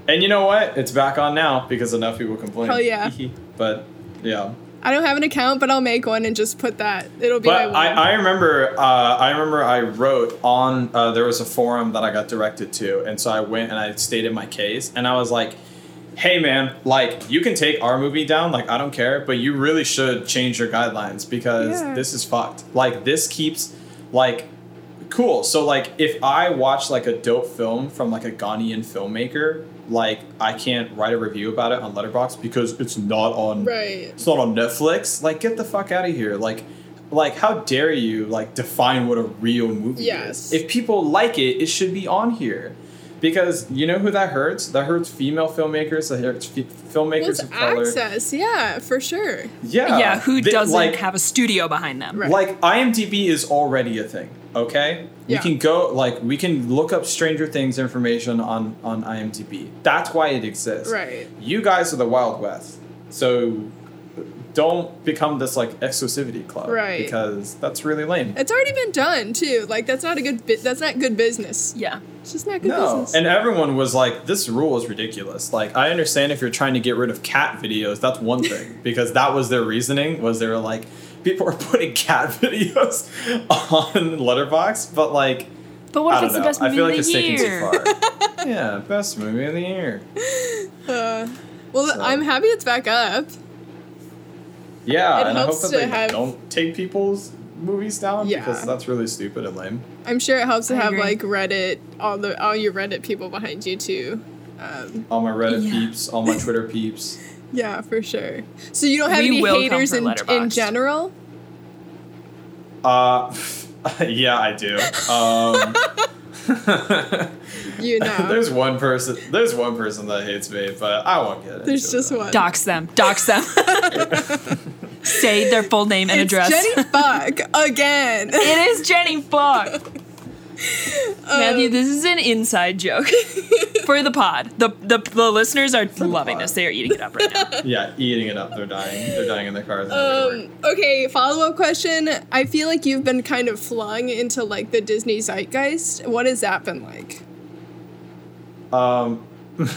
And you know what? It's back on now because enough people complain. Hell yeah. but yeah. I don't have an account, but I'll make one and just put that. It'll be But my I. I remember uh, I remember I wrote on uh, there was a forum that I got directed to, and so I went and I stated my case, and I was like, "Hey man, like you can take our movie down, like I don't care, but you really should change your guidelines because Yeah. this is fucked. Like this keeps like." Cool. So like if I watch like a dope film from like a Ghanaian filmmaker, like I can't write a review about it on Letterboxd because it's not on right. it's not on Netflix. Like, get the fuck out of here. Like, like how dare you like define what a real movie Yes. is? If people like it, it should be on here. Because you know who that hurts? That hurts female filmmakers. That hurts f- filmmakers it's of color. access. Yeah, for sure. Yeah, yeah, who They- doesn't like, have a studio behind them? Right. like IMDb is already a thing. Okay, we can go like we can look up Stranger Things information on on IMDb. That's why it exists. Right. You guys are the Wild West, so don't become this like exclusivity club. Right. Because that's really lame. It's already been done too. Like that's not a good. Bi- that's not good business. Yeah. It's just not good No, business. and everyone was like, "This rule is ridiculous." Like, I understand if you're trying to get rid of cat videos, that's one thing because that was their reasoning. Was they were like, people are putting cat videos on Letterboxd, but like, But what I if don't it's the know. best I movie feel of like the it's taken year? too far. yeah, best movie of the year. Uh, well, So- I'm happy it's back up. Yeah, It and I hope that they have- don't take people's movies down Yeah. because that's really stupid and lame. I'm sure it helps to I have agree. like Reddit, all the all your Reddit people behind you too. Um, All my Reddit Yeah. peeps, all my Twitter peeps. yeah, for sure. So you don't have We any haters for in, in general? Uh, yeah, I do. Um, You know, there's one person. There's one person that hates me, but I won't get it. there's just one. Dox them. Dox them. Say their full name and it's address. Jenny Fuck again. it is Jenny Fuck. Um, Matthew, this is an inside joke. for the pod. The, the the listeners are loving pod. this. They are eating it up right now. Yeah, eating it up. They're dying. They're dying in their cars. Um, okay, follow up question. I feel like you've been kind of flung into like the Disney zeitgeist. What has that been like? Um, Is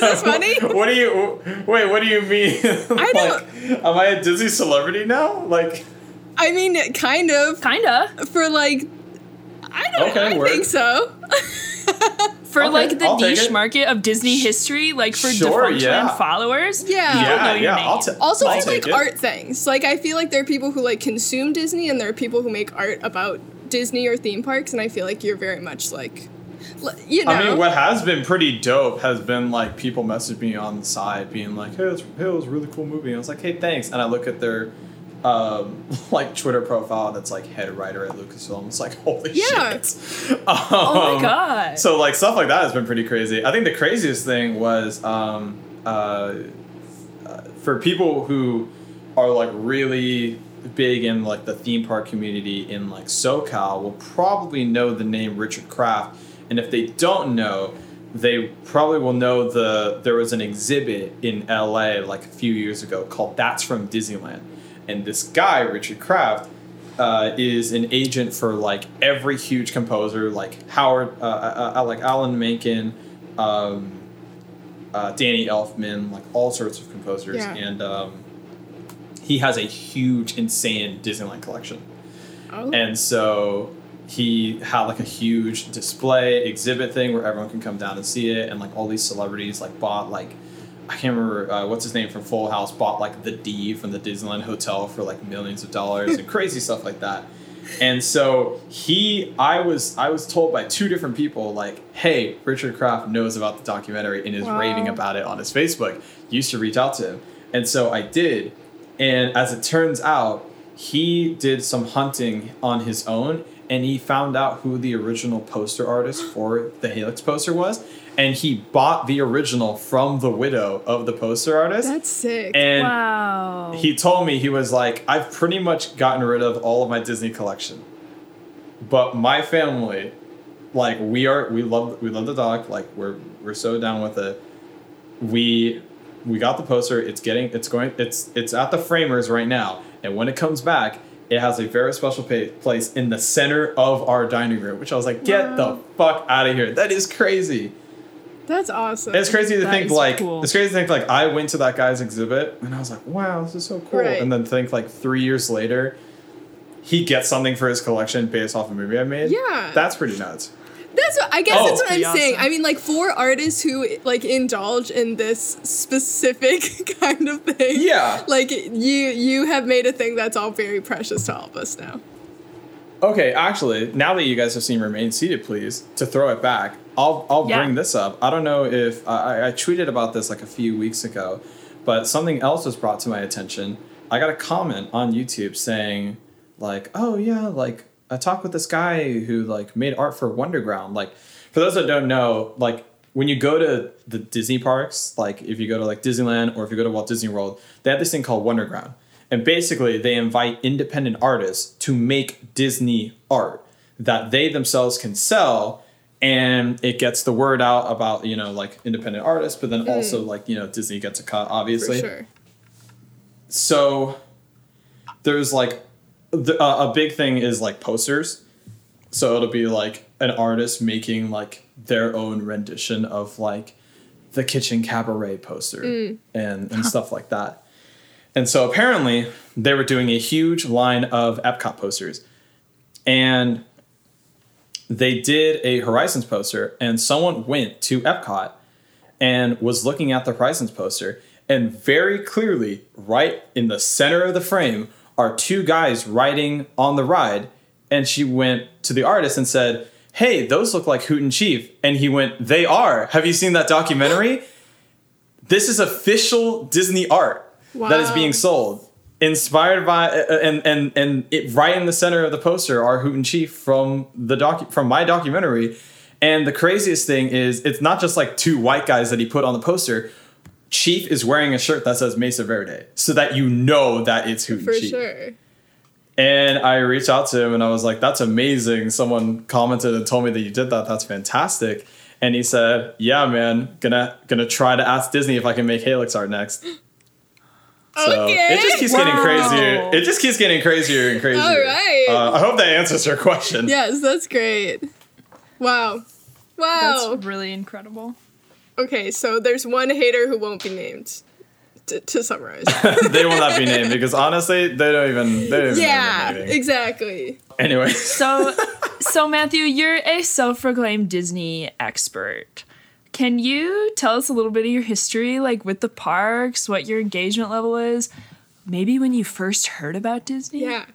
this funny? what do you wait? What do you mean? I don't- am I a Disney celebrity now? Like, I mean, kind of. Kinda. For like, I don't Okay, I word. think so. For Okay, like the I'll niche market of Disney history, like for Sure, Defunctland yeah. followers. Yeah. people yeah, know your yeah. name. I'll ta- Also, I'll for like it. art things. Like, I feel like there are people who like consume Disney, and there are people who make art about Disney or theme parks, and I feel like you're very much like, you know. I mean, what has been pretty dope has been like people message me on the side, being like, "Hey, it's, hey, it was a really cool movie." And I was like, "Hey, thanks." And I look at their um, like Twitter profile that's like head writer at Lucasfilm. It's like, holy Yeah. shit! Oh Um, my god. So like stuff like that has been pretty crazy. I think the craziest thing was um, uh, uh, for people who are like really big in like the theme park community in like SoCal will probably know the name Richard Kraft, and if they don't know, they probably will know the there was an exhibit in LA like a few years ago called That's from Disneyland, and this guy Richard Kraft uh, is an agent for like every huge composer, like Howard, uh, uh, uh, like Alan Menken, um, uh, Danny Elfman, like all sorts of composers, Yeah. and um, he has a huge, insane Disneyland collection. Oh. And so he had like a huge display exhibit thing where everyone can come down and see it, and like all these celebrities like bought like I can't remember uh, what's his name from Full House bought like the D from the Disneyland Hotel for like millions of dollars and crazy stuff like that. And so he, I was, I was told by two different people, like, "Hey, Richard Kraft knows about the documentary and is Wow. raving about it on his Facebook. You should reach out to him." And so I did, and as it turns out, he did some hunting on his own, and he found out who the original poster artist for the Halyx poster was, and he bought the original from the widow of the poster artist. That's sick. and wow. he told me he was like, I've pretty much gotten rid of all of my Disney collection, but my family, like we are, we love, we love the dog. Like we're we're so down with it. We we got the poster. It's getting, it's going, it's it's at the framers right now, and when it comes back. It has a very special pa- place in the center of our dining room, which I was like, "Get the fuck out of here! That is crazy." That's awesome. It's crazy to That think like cool. it's crazy to think like I went to that guy's exhibit and I was like, wow, this is so cool. Right. And then think like three years later, he gets something for his collection based off a movie I made. Yeah. that's pretty nuts. That's what I guess Oh. that's what oh. I'm Pretty saying. I mean, like for artists who like indulge in this specific kind of thing. Yeah. Like you you have made a thing that's all very precious to all of us now. Okay, actually, now that you guys have seen Remain Seated, please to throw it back. I'll I'll Yeah. bring this up. I don't know if I, I- I tweeted about this like a few weeks ago, but something else was brought to my attention. I got a comment on YouTube saying like, "Oh yeah, like I talked with this guy who like made art for Wonderground." Like for those that don't know, like when you go to the Disney parks, like if you go to like Disneyland or if you go to Walt Disney World, they have this thing called Wonderground. And basically, they invite independent artists to make Disney art that they themselves can sell, and it gets the word out about you know like independent artists, but then hmm. also like you know Disney gets a cut, For obviously. sure. So there's like the, uh, a big thing is like posters. So it'll be like an artist making like their own rendition of like the kitchen cabaret poster and, and stuff like that. And so apparently they were doing a huge line of Epcot posters. And they did a Horizons poster, and someone went to Epcot and was looking at the Horizons poster, and very clearly, right in the center of the frame, are two guys riding on the ride. And she went to the artist and said, Hey, those look like Hoot and Chief. And he went, They are. Have you seen that documentary? This is official Disney art that is being sold. Inspired by uh, and and and it right in the center of the poster are Hoot and Chief from the doc from my documentary. And the craziest thing is it's not just like two white guys that he put on the poster. Chief is wearing a shirt that says Mesa Verde, so that you know that it's Hoot For and Chief. sure. And I reached out to him and I was like, that's amazing. Someone commented and told me that you did that. That's fantastic. And he said, Yeah, man, gonna gonna try to ask Disney if I can make Halyx art next. So Okay. it just keeps getting crazier. It just keeps getting crazier and crazier. All right. Uh, I hope that answers your question. Yes, that's great. Wow. Wow. That's really incredible. Okay, so there's one hater who won't be named. To, to summarize. they will not be named because honestly, they don't even. They don't yeah, know their name. exactly. Anyway, So, so Matthew, you're a self-proclaimed Disney expert. Can you tell us a little bit of your history, like with the parks, what your engagement level is? Maybe when you first heard about Disney? Yeah.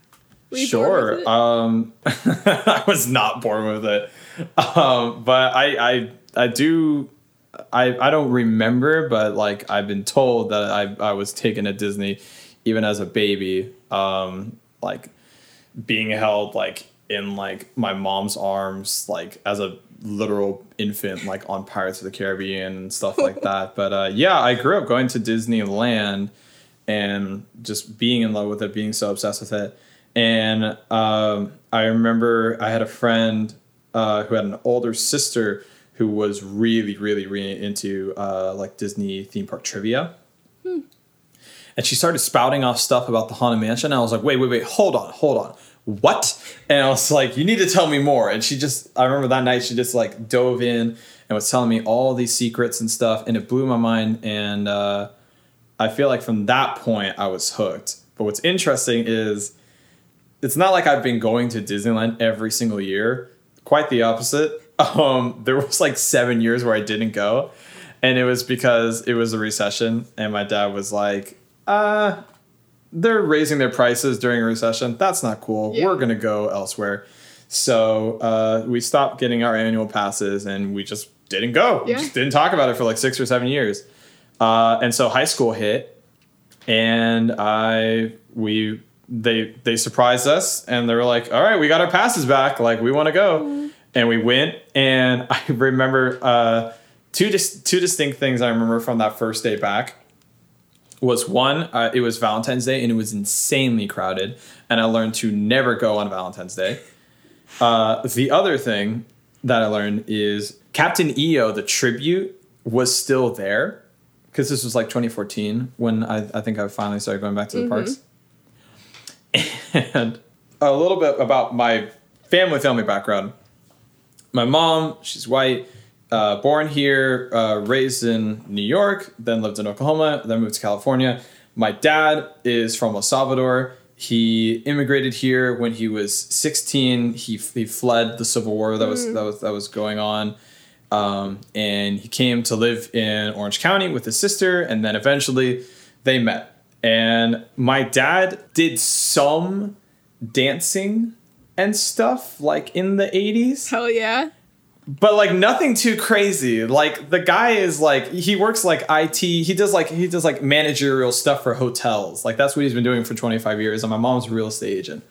Were you bored with sure. Um, I was not born with it, um, but I, I, I do. I, I don't remember, but like I've been told that I, I was taken to Disney, even as a baby. Um, like being held like in like my mom's arms, like as a literal infant, like on Pirates of the Caribbean and stuff like that. But uh, yeah, I grew up going to Disneyland and just being in love with it, being so obsessed with it. And um, I remember I had a friend uh, who had an older sister who was really, really, really into uh, like Disney theme park trivia. And she started spouting off stuff about the Haunted Mansion. And I was like, wait, wait, wait, hold on, hold on. What? And I was like, you need to tell me more. And she just, I remember that night, she just like dove in and was telling me all these secrets and stuff. And it blew my mind. And uh, I feel like from that point, I was hooked. But what's interesting is it's not like I've been going to Disneyland every single year. Quite the opposite. Um, there was like seven years where I didn't go, and it was because it was a recession, and my dad was like, "Uh, they're raising their prices during a recession. That's not cool. Yeah. We're gonna go elsewhere." So uh, we stopped getting our annual passes, and we just didn't go. We Yeah. just didn't talk about it for like six or seven years. Uh, and so high school hit, and I we they they surprised us and they were like all right we got our passes back like we want to go and we went and i remember uh two dis- two distinct things i remember from that first day back was one uh, it was valentine's day and it was insanely crowded and i learned to never go on valentine's day uh, the other thing that i learned is captain eo the tribute was still there because this was like 2014 when I, I think I finally started going back to the parks. And a little bit about my family family background. My mom, she's white, uh, born here, uh, raised in New York, then lived in Oklahoma, then moved to California. My dad is from El Salvador. He immigrated here when he was 16. He, he fled the civil war that was that was that was going on um, and he came to live in Orange County with his sister, and then eventually they met. And my dad did some dancing and stuff like in the 80s, Hell yeah. but like nothing too crazy. Like the guy is like he works like IT, he does like he does like managerial stuff for hotels. Like that's what he's been doing for 25 years. And my mom's a real estate agent.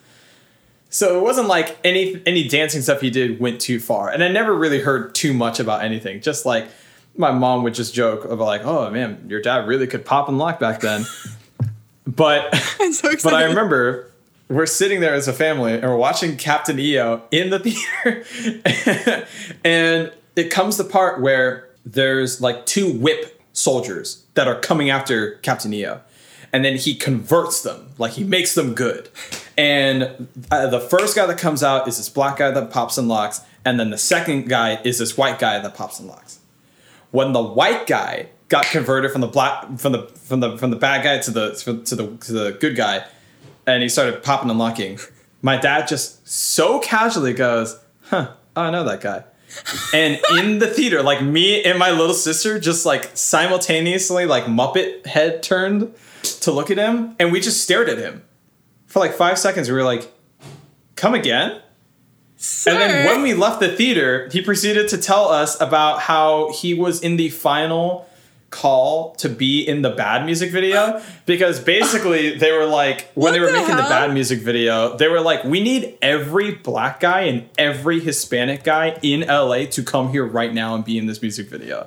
So it wasn't like any any dancing stuff he did went too far, and I never really heard too much about anything. Just like my mom would just joke about like, "Oh man, your dad really could pop and lock back then." but I'm so excited. but I remember we're sitting there as a family and we're watching Captain EO in the theater, and it comes the part where there's like two whip soldiers that are coming after Captain EO. And then he converts them, like he makes them good. And uh, the first guy that comes out is this black guy that pops and locks, and then the second guy is this white guy that pops and locks when the white guy got converted from the black from the from the from the bad guy to the to the to the good guy and he started popping and locking my dad just so casually goes huh oh, i know that guy. And in the theater like me and my little sister just like simultaneously like muppet head turned to look at him and we just stared at him. For like five seconds we were like come again? Sir. and then when we left the theater, he proceeded to tell us about how he was in the final call to be in the bad music video because basically they were like when they were the making the bad music video they were like we need every black guy and every hispanic guy in LA to come here right now and be in this music video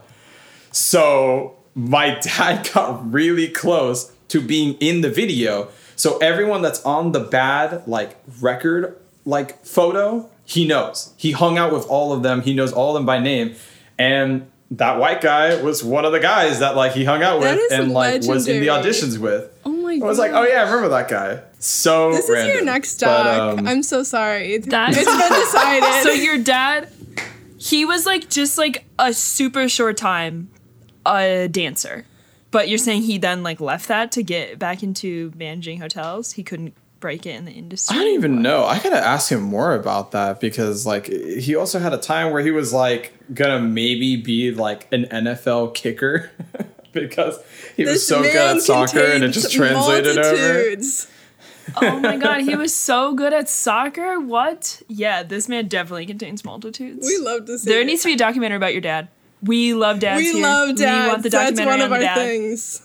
so my dad got really close to being in the video So everyone that's on the bad like record like photo, he knows. He hung out with all of them. He knows all of them by name. And that white guy was one of the guys that like he hung out with and like was in the auditions with. Oh my god. I was like, oh yeah, I remember that guy. So This is your next But, um, I'm so sorry. That's- it's been decided. so your dad, he was like just like a super short time a dancer, but you're saying he then like left that to get back into managing hotels. He couldn't break it in the industry. I don't even know. I gotta ask him more about that because like he also had a time where he was like gonna maybe be like an NFL kicker because he was so good at soccer and it contains just translated over. multitudes. Oh my god, he was so good at soccer. What? Yeah, this man definitely contains multitudes. We love to see. There it. needs to be a documentary about your dad. We love dads We here. love dads. We want the That's one of on our dad. things.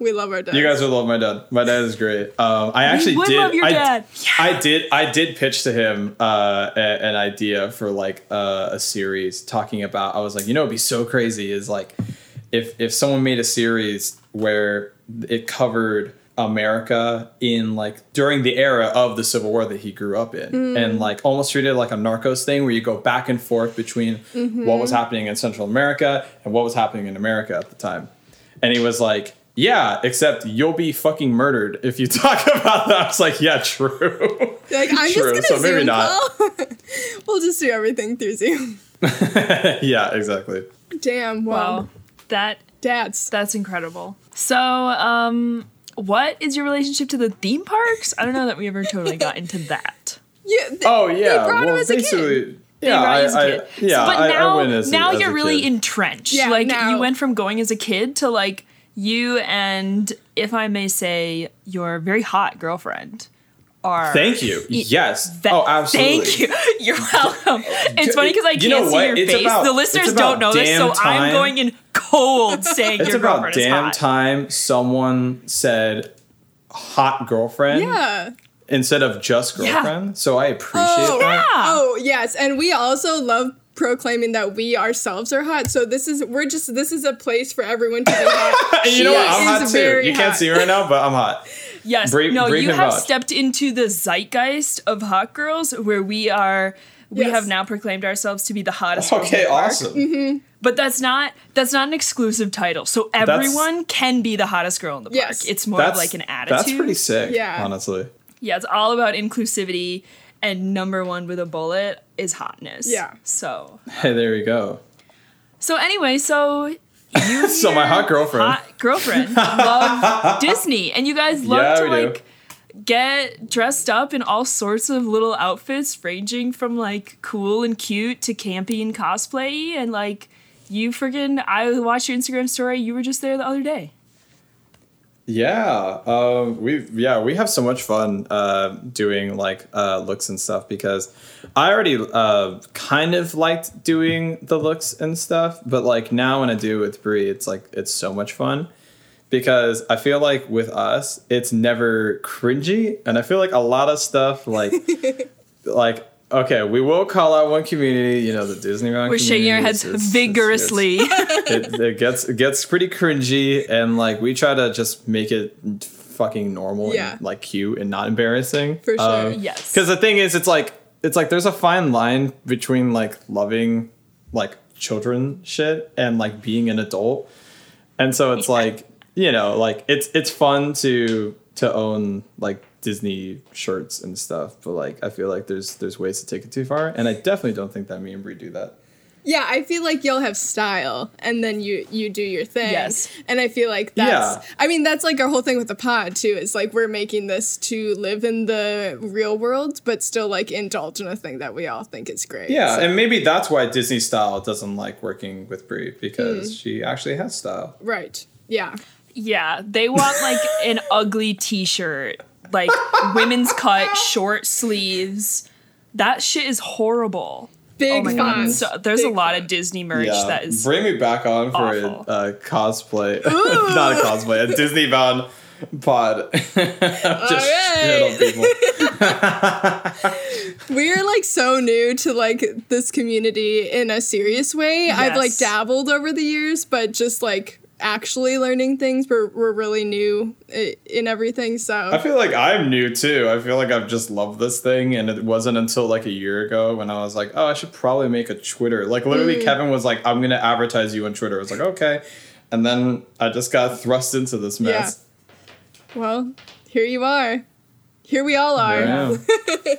We love our dad. You guys would love my dad. My dad is great. Um, I actually would did. love your I, dad. I did. I did pitch to him uh, a, an idea for like uh, a series talking about. I was like, you know, it'd be so crazy is like if if someone made a series where it covered America in like during the era of the Civil War that he grew up in, Mm. and like almost treated like a Narcos thing where you go back and forth between Mm-hmm. what was happening in Central America and what was happening in America at the time. And he was like, "Yeah, except you'll be fucking murdered if you talk about that." I was like, "Yeah, true." Like I'm True, just so gonna maybe Zoom not. we'll just do everything through Zoom. yeah, exactly. Damn. Wow. Wow, that that's that's incredible. So, um, what is your relationship to the theme parks? I don't know that we ever totally got into that. Yeah. th- Oh yeah. brought him well, as a kid. basically, They yeah, brought I, as a I, kid. yeah. So- but I, now, I went as a- now as a you're really kid. entrenched. Yeah, like now- you went from going as a kid to like you and, if I may say, your very hot girlfriend are. Thank you. Yes. Th- oh, absolutely. Thank you. You're welcome. It's funny because I You can't see what? your It's face. about- the listeners don't know this, so time. I'm going in cold saying It's your about girlfriend is damn hot. time someone said hot girlfriend Yeah. instead of just Yeah. girlfriend. So I appreciate Oh, that. oh yes, and we also love proclaiming that we ourselves are hot. So this is we're just this is a place for everyone to be hot. And you know what? I'm hot too. very You can't see me right now, but I'm hot. Yes. Brief- no, brief you have vouch. stepped into the zeitgeist of hot girls where we are we Yes. have now proclaimed ourselves to be the hottest girls in Okay, the awesome. Mm-hmm. But that's not that's not an exclusive title. So everyone can be the hottest girl in the park. Yes. It's more That's of like an attitude. That's pretty sick. Yeah. honestly. Yeah, it's all about inclusivity and number one with a bullet is hotness. Yeah. So Hey, there you go. so anyway, so you So my hot girlfriend. hot girlfriend love Disney and you guys love Yeah, to we do. like get dressed up in all sorts of little outfits ranging from like cool and cute to campy and cosplay and like you friggin' I watched your Instagram story, you were just there the other day. Yeah, um, we yeah we have so much fun uh, doing like uh, looks and stuff because I already uh, kind of liked doing the looks and stuff, but like now when I do with Brie, it's like it's so much fun because I feel like with us it's never cringy, and I feel like a lot of stuff like like okay, we will call out one community, you know, the Disney. Disneyland. We're shaking our heads It's- it's- it's- vigorously. it, it gets it gets pretty cringy and like we try to just make it fucking normal Yeah. and like cute and not embarrassing For sure. Um, yes. because the thing is it's like it's like there's a fine line between like loving like children shit and like being an adult and so it's like you know like it's it's fun to to own like disney shirts and stuff but like i feel like there's there's ways to take it too far and i definitely don't think that me and brie do that Yeah, I feel like you'll have style, and then you you do your thing. Yes. and I feel like that's. Yeah. I mean, that's like our whole thing with the pod too. Is like we're making this to live in the real world, but still like indulge in a thing that we all think is great. Yeah, So- and maybe that's why Disney style doesn't like working with Brie because Hmm. she actually has style. right. Yeah. Yeah, they want like an ugly t-shirt, like women's cut, short sleeves. That shit is horrible. Big Oh fun. So, there's a lot fun. of Disney merch that is bring me back on for awful. a uh, cosplay, not a cosplay, a Disney bound pod. Just shit on people. We're like so new to like this community in a serious way. I've like dabbled over the years, but just like actually learning things. We're we're really new in everything. So I feel like I'm new too. I feel like I've just loved this thing, and it wasn't until like a year ago when I was like, "Oh, I should probably make a Twitter." Like literally, Mm. Kevin was like, "I'm gonna advertise you on Twitter." I was like, "Okay," and then I just got thrust into this mess. well, here you are. Here we all are. There I am.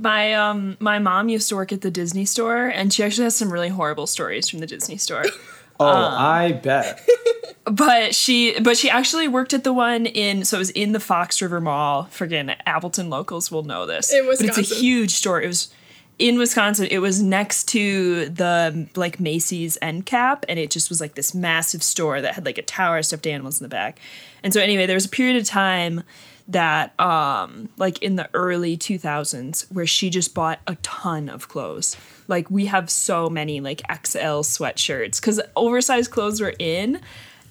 My um my mom used to work at the Disney store and she actually has some really horrible stories from the Disney store. Oh, Um, I bet. but she but she actually worked at the one in so it was in the Fox River Mall. Friggin' Appleton locals will know this. In But it's a huge store. It was in Wisconsin. It was next to the like Macy's end cap and it just was like this massive store that had like a tower of stuffed animals in the back. And so anyway, there was a period of time that um like in the early 2000s where she just bought a ton of clothes like we have so many like xl sweatshirts because oversized clothes were in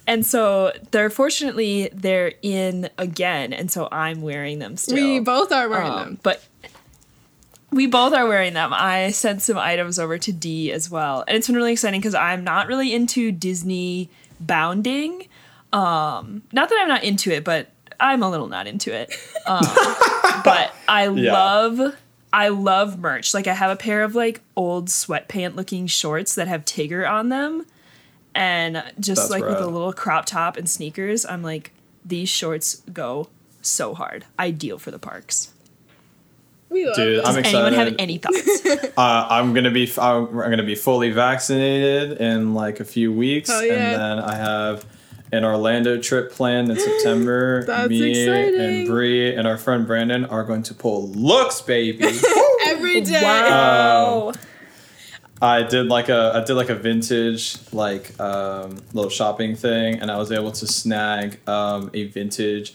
and so they're fortunately they're in again and so i'm wearing them still We both are wearing Um, them. but we both are wearing them. I sent some items over to D as well. And it's been really exciting because I'm not really into Disney bounding. Um, not that I'm not into it, but I'm a little not into it. Um, but I Yeah. love I love merch. Like I have a pair of like old sweatpant looking shorts that have Tigger on them. And just That's like with a little crop top and sneakers, I'm like, these shorts go so hard. Ideal for the parks. We love Dude, it. I'm Does anyone have any thoughts? Uh, I'm gonna be I'm, I'm gonna be fully vaccinated in like a few weeks, Hell yeah. and then I have an Orlando trip planned in September. That's Me exciting. and Brie and our friend Brandon are going to pull looks, baby. every day. wow. I did like a I did like a vintage like um, little shopping thing, and I was able to snag um, a vintage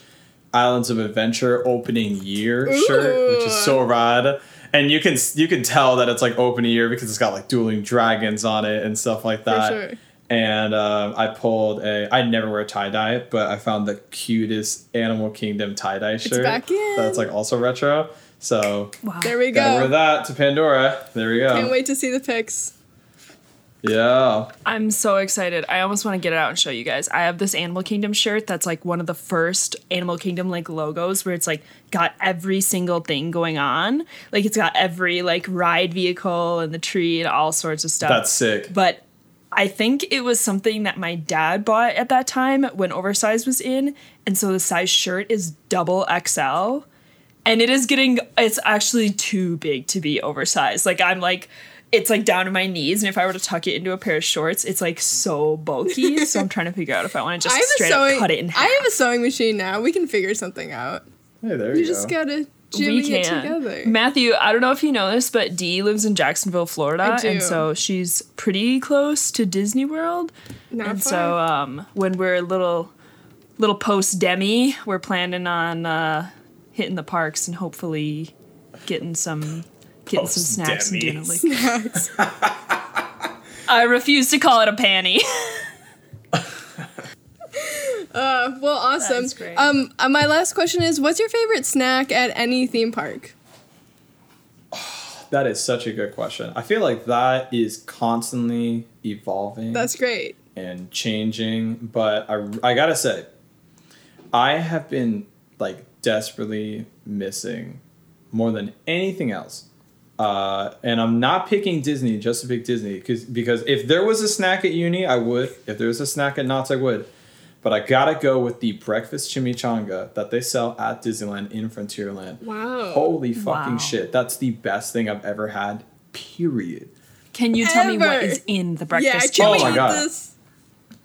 Islands of Adventure opening year shirt, which is so rad. And you can you can tell that it's like opening year because it's got like dueling dragons on it and stuff like that. sure. And um, I pulled a. I never wear tie dye, but I found the cutest Animal Kingdom tie dye shirt. back in. That's like also retro. So Wow. There we gotta wear that to Pandora. There we go. Can't wait to see the pics. Yeah. I'm so excited. I almost want to get it out and show you guys. I have this Animal Kingdom shirt that's like one of the first Animal Kingdom like logos where it's like got every single thing going on. Like it's got every like ride vehicle and the tree and all sorts of stuff. That's sick. but I think it was something that my dad bought at that time when oversized was in, and so the size shirt is double XL, and it is getting it's actually too big to be oversized. Like I'm like it's like down to my knees, and if I were to tuck it into a pair of shorts, it's like so bulky. so I'm trying to figure out if I want to just have a straight sewing. up cut it in half. I have a sewing machine now. We can figure something out. Hey, there You you, just go. gotta we jimmy it can. together. Matthew, I don't know if you know this, but Dee lives in Jacksonville, Florida, I do. and so she's pretty close to Disney World. Not and far. so um, when we're little little post demi we're planning on uh, hitting the parks and hopefully getting some getting some snacks and doing a Post-demis. like i refuse to call it a panty Uh, well, awesome. Great. Um, uh, my last question is, what's your favorite snack at any theme park? That is such a good question. I feel like that is constantly evolving That's great. and changing, but I, I gotta say, I have been like desperately missing more than anything else. Uh, and I'm not picking Disney just to pick Disney because because if there was a snack at uni, I would. If there was a snack at Knott's, I would. But I gotta go with the breakfast chimichanga that they sell at Disneyland in Frontierland. Wow. Holy fucking Wow. shit. That's the best thing I've ever had. Period. can you tell me what is in the yeah, breakfast can Oh my God. this?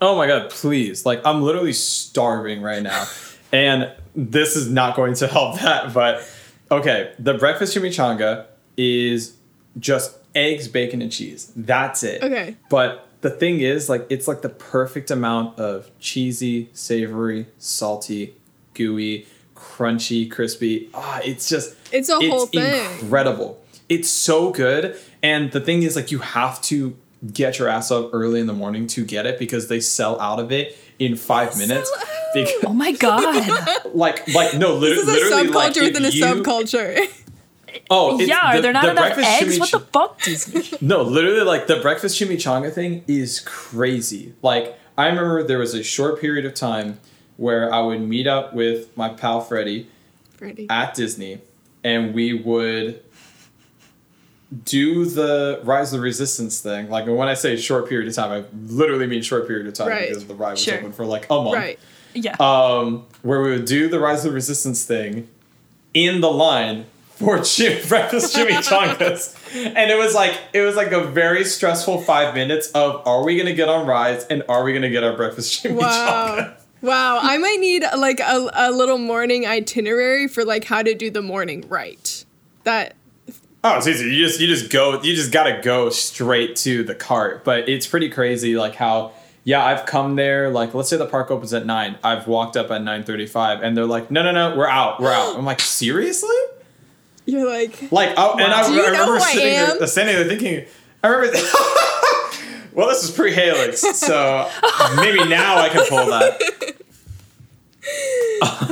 Oh my god, please. Like I'm literally starving right now. and this is not going to help that, but okay, the breakfast chimichanga is just eggs, bacon, and cheese. That's it. Okay. But the thing is, like, it's like the perfect amount of cheesy, savory, salty, gooey, crunchy, crispy. Ah, it's just It's a whole thing. incredible. It's so good. And the thing is, like, you have to get your ass up early in the morning to get it because they sell out of it in five minutes. Because, oh my god like, like no, lit- This is a literally, subculture like, within a you- subculture. Oh, it's- yeah, are the- there not the enough breakfast eggs? What the fuck, Disney? No, literally, like the breakfast chimichanga thing is crazy. Like, I remember there was a short period of time where I would meet up with my pal Freddie Ready. at Disney, and we would do the Rise of the Resistance thing. Like, when I say short period of time, I literally mean short period of time Right. because the ride was Sure. open for like a month. Right. yeah. Um, where we would do the Rise of the Resistance thing in the line for chi- breakfast chimichangas, and it was like it was like a very stressful five minutes of are we gonna get on rides and are we gonna get our breakfast chimichanga? Wow. Wow, I might need like a, a little morning itinerary for like how to do the morning right. That Oh, it's easy. You just you just go. You just gotta go straight to the cart. But it's pretty crazy, like how. Yeah, I've come there. Like, let's say the park opens at nine. I've walked up at nine thirty-five, and they're like, "No, no, no, we're out, we're out." I'm like, seriously? You're like, Like, oh, and I, Do you I know remember who I sitting am? there, standing there thinking, I remember. well, this is pre-Halyx, so maybe now I can pull that.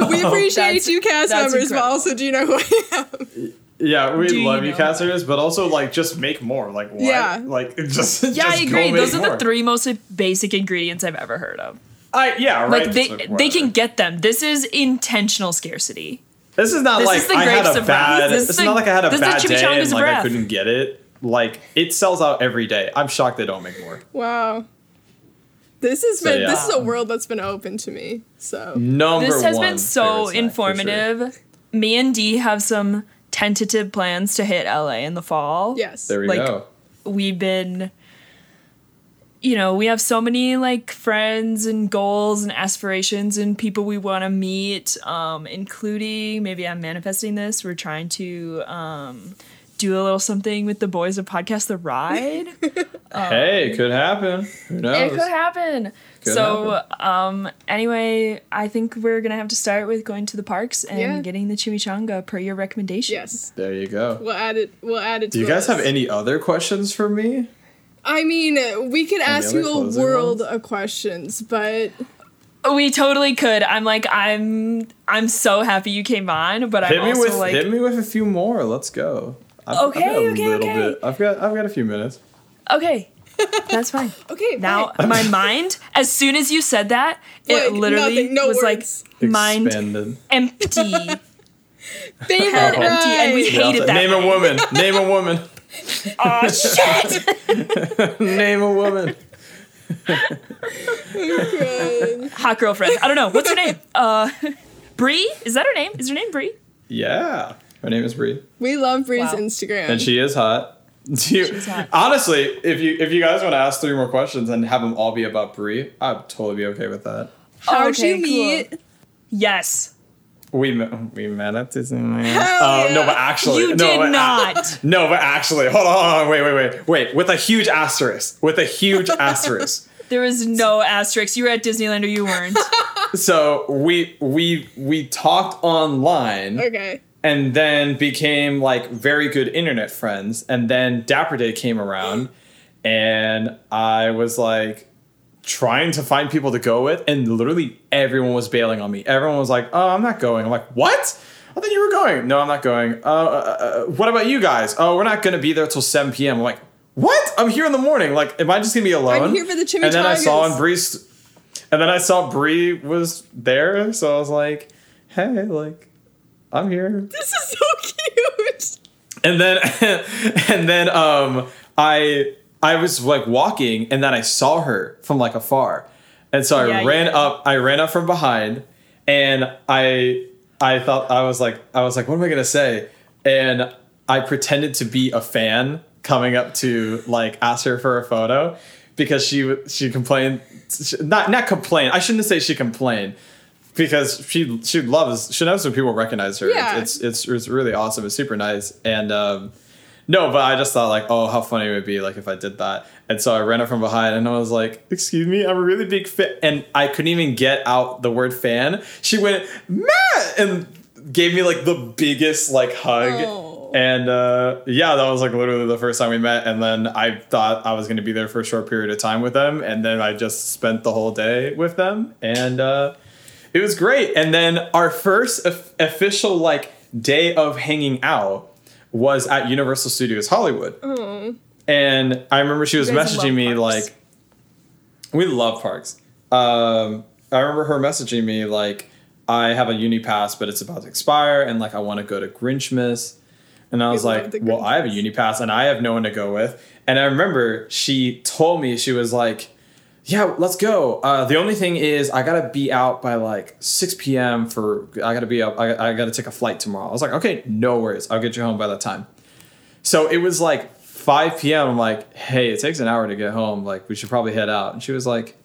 we appreciate That's- you cast that's members, but also do you know who I am? Yeah, we Do love you, know casters, but also like just make more. Like, what? Yeah. Like, just yeah, just I agree. make Those are more. the three most basic ingredients I've ever heard of. I yeah, right. Like they so they can get them. This is intentional scarcity. This is not This like is the I had a of wrath. bad. This is It's the- not like I had a this is the bad day chimichangas and of like I couldn't get it. Like it sells out every day. I'm shocked they don't make more. Wow. This has So, been yeah. this is a world that's been open to me. So Number This has been so favorite snack, for sure. informative. Me and Dee have some tentative plans to hit LA in the fall. yes. There we Like, go. we've been you know we have so many like friends and goals and aspirations and people we want to meet um including maybe i'm manifesting this we're trying to um do a little something with the boys of podcast the ride hey, it could happen. Who knows? it could happen Could so um anyway i think we're gonna have to start with going to the parks and Yeah. getting the chimichanga per your recommendation Yes. There you go. We'll add it we'll add it to Do you the guys have any other questions for me? I mean, we could ask you a world ones? of questions, but we totally could i'm like i'm i'm so happy you came on but i'm Hit me also with like hit me with a few more. Let's go. I've, Okay, I've got a okay, little okay. bit. I've got I've got a few minutes. Okay, that's fine. okay. Now fine. my mind, as soon as you said that, it Like, literally nothing, no was words. like mind Expanded. empty, favorite head empty, and we ride. hate that Name way. a woman. Name a woman. Oh shit! Name a woman. Good. Hot girlfriend. I don't know. What's her name? Uh, Brie. Is that her name? Is her name Brie? Yeah. Her name is Brie. We love Brie's Wow. Instagram. and she is hot. Do you- She's hot. Honestly, if you if you guys want to ask three more questions and have them all be about Brie, I'd totally be okay with that. How'd Okay, you meet? Yes. We met, we met at Disneyland. Hell Oh no, but actually, You no, did but- not. No, but actually, hold on, hold on, wait, wait, wait, wait. With a huge asterisk. With a huge asterisk. There was no asterisk. You were at Disneyland or you weren't. So we we we talked online. Okay. and then became like very good internet friends. And then Dapper Day came around, and I was like trying to find people to go with, and literally everyone was bailing on me. Everyone was like, "Oh, I'm not going." I'm like, "What?" I thought you were going. No, I'm not going. Uh, uh, uh, what about you guys? Oh, we're not gonna be there till 7 p.m. I'm like, what? I'm here in the morning. Like, am I just gonna be alone? here for the And then I saw chimichangas. on Brie's, and then I saw Brie was there, so I was like, hey, like, I'm here This is so cute. and then and then um i i was like walking and then i saw her from like afar and so i Yeah, ran yeah. up i ran up from behind and i i thought i was like i was like what am i gonna say and i pretended to be a fan coming up to like ask her for a photo because she she complained not not complain i shouldn't say she complained because she she loves she knows when people recognize her. Yeah. It's, it's it's it's really awesome. It's super nice. And um, no, but I just thought like, oh, how funny it would be like if I did that. And so I ran up from behind and I was like, excuse me, I'm a really big fan. And I couldn't even get out the word fan. She went Matt and gave me like the biggest like hug. Oh. And uh, yeah, that was like literally the first time we met. And then I thought I was going to be there for a short period of time with them. And then I just spent the whole day with them. And uh, it was great. And then our first of- official like day of hanging out was at Universal Studios Hollywood. And I remember she was messaging me parks. like, we love parks. Um, I remember her messaging me like, I have a uni pass, but it's about to expire, and like I want to go to Grinchmas. And I was like, well, I have a uni pass, and I have no one to go with. And I remember she told me she was like, yeah, let's go. Uh, the only thing is, I gotta be out by like 6 p.m. for. I gotta be up. I, I gotta take a flight tomorrow. I was like, okay, no worries. I'll get you home by that time. So it was like 5 p.m. I'm like, hey, it takes an hour to get home. Like, we should probably head out. And she was like,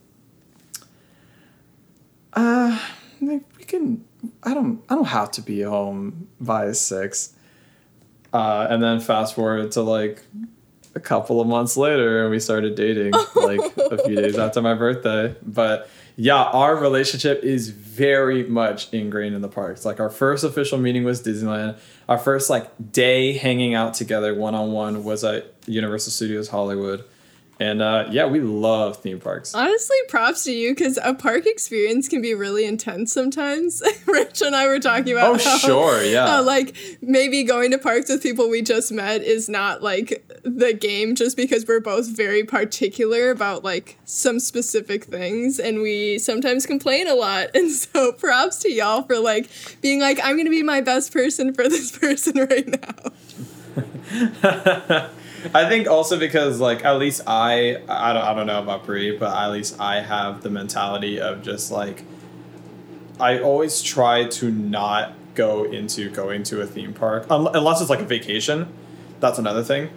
uh, we can. I don't. I don't have to be home by six. Uh, and then fast forward to like a couple of months later, and we started dating like a few days after my birthday. But yeah, our relationship is very much ingrained in the parks. Like our first official meeting was Disneyland. Our first like day hanging out together one on one was at Universal Studios Hollywood. And uh, yeah, we love theme parks. Honestly, props to you because a park experience can be really intense sometimes. Rich and I were talking about. Oh, how- sure, yeah. how, like maybe going to parks with people we just met is not like the game, just because we're both very particular about like some specific things, and we sometimes complain a lot. And so, props to y'all for like being like, I'm gonna be my best person for this person right now. I think also because like at least I I don't, I don't know about Brie, but at least I have the mentality of just like I always try to not go into going to a theme park unless it's like a vacation. That's another thing.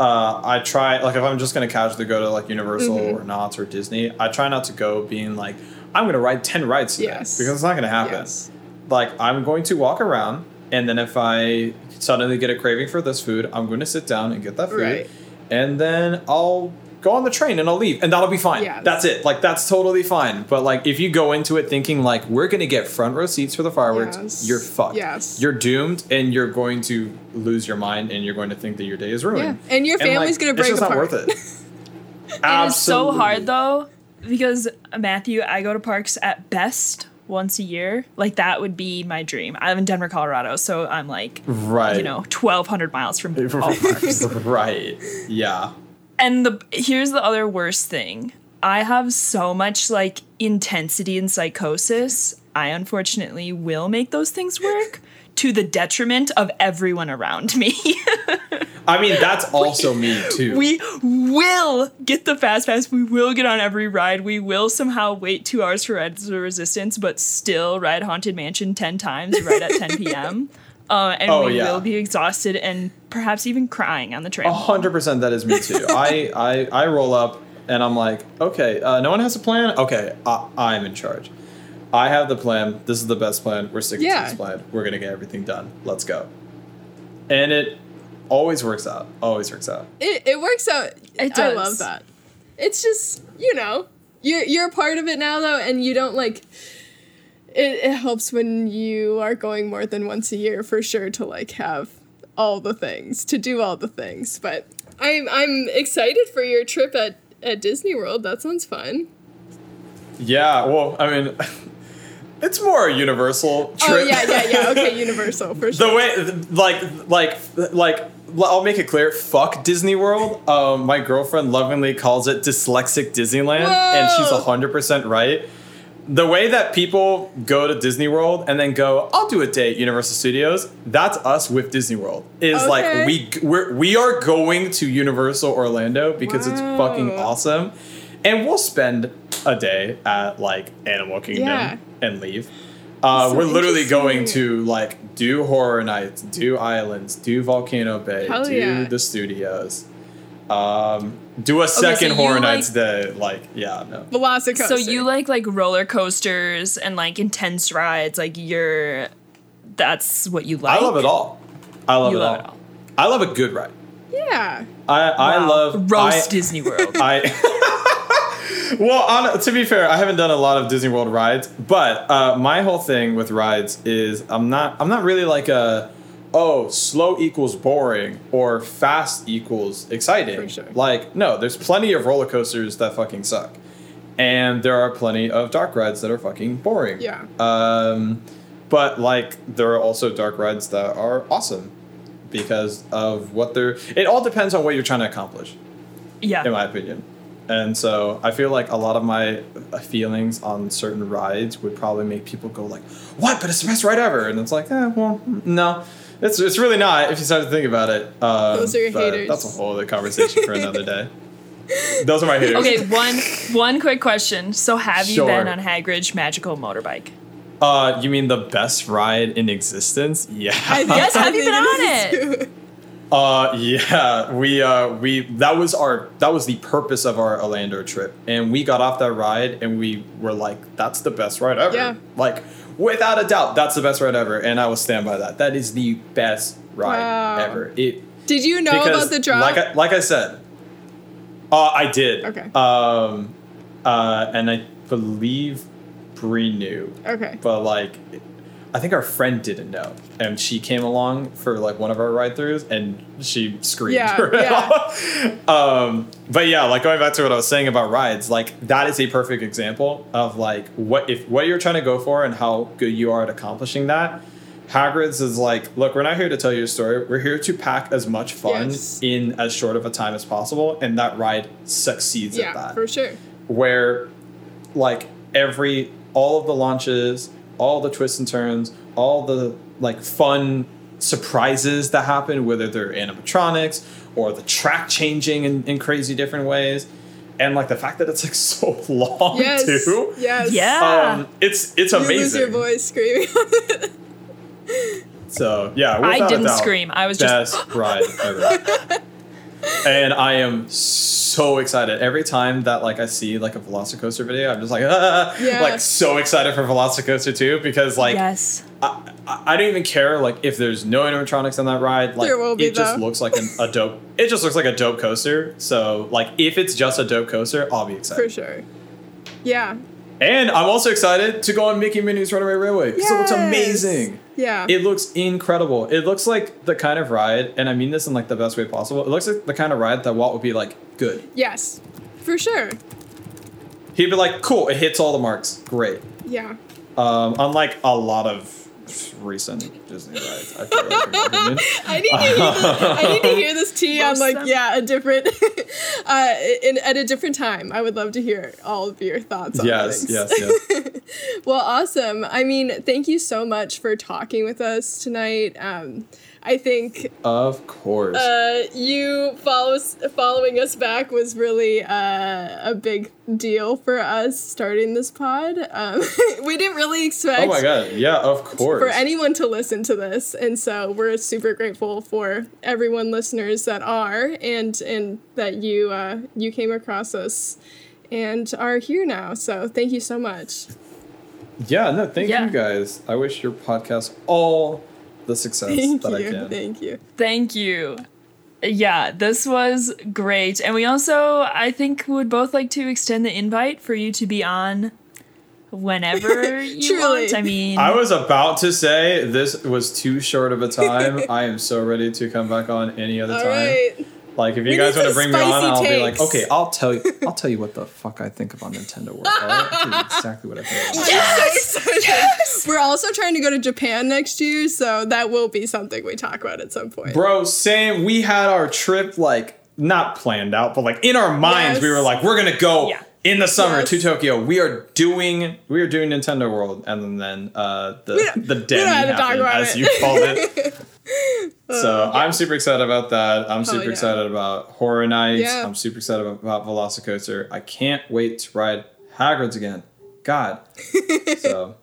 Uh, I try like if I'm just gonna casually go to like Universal or Knott's or Disney, I try not to go being like I'm gonna ride ten rides today Yes. because it's not gonna happen Yes. like I'm going to walk around and then if I suddenly get a craving for this food, I'm going to sit down and get that food. Right. And then I'll go on the train and I'll leave and that'll be fine. Yes. That's it. Like that's totally fine. But like if you go into it thinking like we're going to get front row seats for the fireworks, Yes. you're fucked. Yes. You're doomed and you're going to lose your mind and you're going to think that your day is ruined. Yeah. And your family's gonna break it's just apart. not worth it. It is so hard though because Matthew, I go to parks at best once a year. Like that would be my dream. I live in Denver, Colorado, so I'm like, Right. you know, 1,200 miles from all parks. right. Yeah. And the here's the other worst thing. I have so much like intensity and psychosis. I unfortunately will make those things work to the detriment of everyone around me. I mean, that's also me too. we will get the fast pass. We will get on every ride. We will somehow wait two hours for Rise of Resistance, but still ride Haunted Mansion 10 times right at 10 p.m. Uh, and Oh, we yeah. will be exhausted and perhaps even crying on the train. A hundred percent, that is me too. I, I I roll up and I'm like, okay, uh, no one has a plan. Okay, I, I'm in charge. I have the plan. This is the best plan. We're sticking Yeah. to this plan. We're gonna get everything done. Let's go. And it always works out. Always works out. It, it works out. It I love that. It's just you know you're you're a part of it now though, and you don't like. It, it helps when you are going more than once a year for sure to like have all the things to do all the things. But I'm I'm excited for your trip at at Disney World. That sounds fun. Yeah. Well, I mean, it's more a universal trip. Oh yeah yeah yeah. Okay, Universal for sure. the way like like like I'll make it clear. Fuck Disney World. Um, my girlfriend lovingly calls it dyslexic Disneyland, and she's hundred percent right. The way that people go to Disney World and then go, I'll do a day at Universal Studios. That's us with Disney World. Is Okay. like we we're, we are going to Universal Orlando because it's fucking awesome, and we'll spend a day at like Animal Kingdom Yeah. and leave. Uh, So we're literally going to like do horror nights, do islands, do Volcano Bay, Hell do yeah. the studios, um, do a second so horror you nights like- day. Like, yeah, no. Velocicoaster. So you like like roller coasters and like intense rides, like you're that's what you like. I love it all. I love, You it, love all. it all. I love a good ride. yeah. I I Wow. love roast I, Disney World. I well, on, to be fair, I haven't done a lot of Disney World rides, but uh, my whole thing with rides is I'm not I'm not really like a oh slow equals boring or fast equals exciting. Sure. Like no, there's plenty of roller coasters that fucking suck, and there are plenty of dark rides that are fucking boring. Yeah. Um, but like there are also dark rides that are awesome. because of what they're. It all depends on what you're trying to accomplish, Yeah. in my opinion. And so I feel like a lot of my feelings on certain rides would probably make people go like, "What? But it's the best ride ever!" And it's like, eh, well, no, it's it's really not if you start to think about it. Um, Those are your haters. That's a whole other conversation for another day. Those are my haters. Okay, one one quick question. So have you been on Hagrid's magical motorbike? Uh, you mean the best ride in existence? Yeah. Yes, have you been on it? Uh, yeah, we uh we that was our that was the purpose of our Orlando trip, and we got off that ride and we were like, that's the best ride ever. Yeah. Like without a doubt, that's the best ride ever, and I will stand by that. That is the best ride Wow. ever. It Did you know about the drop? like I, like I said, uh, I did. Okay. Um, uh, and I believe Brie knew okay. but like I think our friend didn't know, and she came along for like one of our ride throughs, and she screamed. Yeah, um, but yeah, like going back to what I was saying about rides, like that is a perfect example of like what if what you're trying to go for and how good you are at accomplishing that. Hagrid's is like, look, we're not here to tell you a story. We're here to pack as much fun Yes. in as short of a time as possible, and that ride succeeds at that for sure. where like every all of the launches all the twists and turns all the like fun surprises that happen whether they're animatronics or the track changing in, in crazy different ways and like the fact that it's like so long Yes. too Yes. Yeah. um it's it's You amazing lose your voice screaming. so yeah I didn't doubt, scream. I was just best ride ever and I am so excited every time that like I see like a Velocicoaster video. I'm just like, ah, Yeah. like so excited for Velocicoaster 2 because like yes. I, I don't even care like if there's no animatronics on that ride. Like There will be, it just looks like an, a dope. It just looks like a dope coaster. So like if it's just a dope coaster, I'll be excited. for sure. Yeah. And I'm also excited to go on Mickey Minnie's Runaway Railway because it looks amazing. Yeah. It looks incredible. It looks like the kind of ride, and I mean this in like the best way possible. It looks like the kind of ride that Walt would be like, good. yes. For sure. He'd be like, cool. It hits all the marks. Great. Yeah. Um, unlike a lot of recent Disney rides, I feel like. in my opinion. I need to hear, this, I need to hear this tea on Roast like them. yeah a different uh in, at a different time. I would love to hear all of your thoughts on yes, things. yes, yes. Well, awesome. I mean, thank you so much for talking with us tonight. Um, I think Of course. uh, you follow following us back was really uh, a big deal for us starting this pod. Um, we didn't really expect oh my god. Yeah, of course. for anyone to listen to this, and so we're super grateful for everyone listeners that are, and and that you uh, you came across us and are here now. So thank you so much. yeah, no, thank Yeah. you guys. I wish your podcast all the success Thank that I you. can. Thank you. Thank you. Yeah, this was great. And we also, I think, would both like to extend the invite for you to be on whenever you Truly. want. I mean, I was about to say this was too short of a time. I am so ready to come back on any other All time. right. Like if you We guys want to bring me on, spicy I'll be like, okay, I'll tell you, I'll tell you what the fuck I think about Nintendo World. All right, I'll tell you exactly what I think. About it. Yes! So. We're also trying to go to Japan next year, so that will be something we talk about at some point. Bro, same. We had our trip like not planned out, but like in our minds, we were like, we're gonna go Yeah. in the summer Yes. to Tokyo. We are doing, we are doing Nintendo World, and then uh, the the we don't demi have to talk happened, about as it. you called it. so I'm super excited about that. I'm super yeah. excited about Horror Nights. Yeah. I'm super excited about, about Velocicoaster. I can't wait to ride Hagrid's again. God. so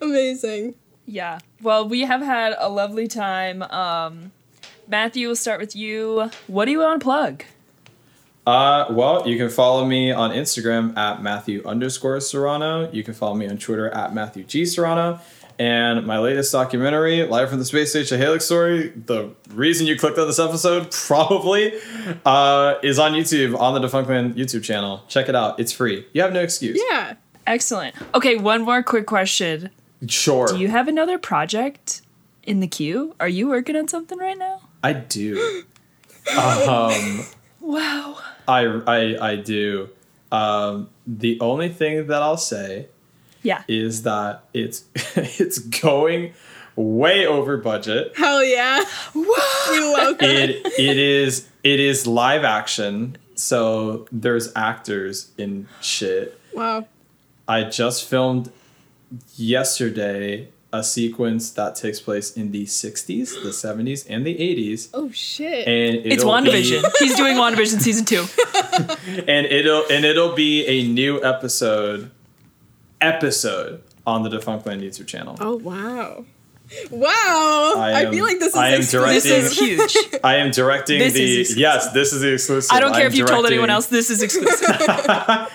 Amazing. yeah. Well, we have had a lovely time. Um, Matthew, we'll start with you. What do you want to plug? Uh, well, you can follow me on Instagram at Matthew underscore Serrano. You can follow me on Twitter at Matthew G Serrano. And my latest documentary, Live from the Space Station Halyx Story, the reason you clicked on this episode probably uh, is on YouTube, on the Defunctland YouTube channel. Check it out. It's free. You have no excuse. Yeah. Excellent. Okay, one more quick question. Sure. Do you have another project in the queue? Are you working on something right now? I do. um, Wow. I, I, I do. Um, the only thing that I'll say Yeah. is that it's it's going way over budget. Hell yeah. we love that. It it is it is live action, so there's actors in shit. Wow. I just filmed yesterday a sequence that takes place in the 60s, the 70s, and the 80s. Oh shit. And It's it'll be- WandaVision. He's doing WandaVision season two. and it'll and it'll be a new episode episode on the Defunctland YouTube channel. oh wow. Wow. I, I feel like this is I am exclusive. This is huge. I am directing This the exclusive. yes, this is the exclusive. I don't care I'm if you told anyone else. This is exclusive. I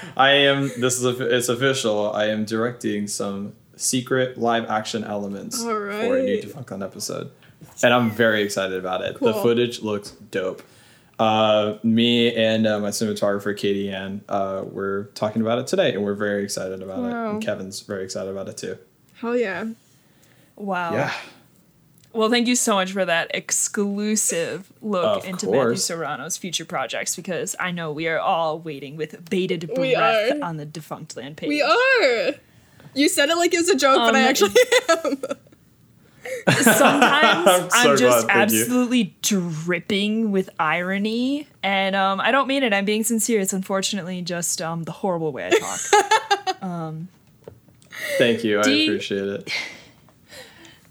am. This is a, it's official. I am directing some secret live action elements All for a new right. Defunctland episode, and I'm very excited about it. The footage looks dope. Uh, me and uh, my cinematographer Katie Ann, uh, we're talking about it today, and we're very excited about it. And Kevin's very excited about it too. Hell yeah. Wow. Yeah, Well, thank you so much for that exclusive look Of into Matthew. Serrano's future projects because I know we are all waiting with bated breath are. on the Defunctland page. We are. You said it like it was a joke, but I Um, actually am. Sometimes I'm I'm, just glad, thank you. absolutely dripping with irony, and um, I don't mean it. I'm being sincere. It's unfortunately just um, the horrible way I talk. thank you. I you- appreciate it.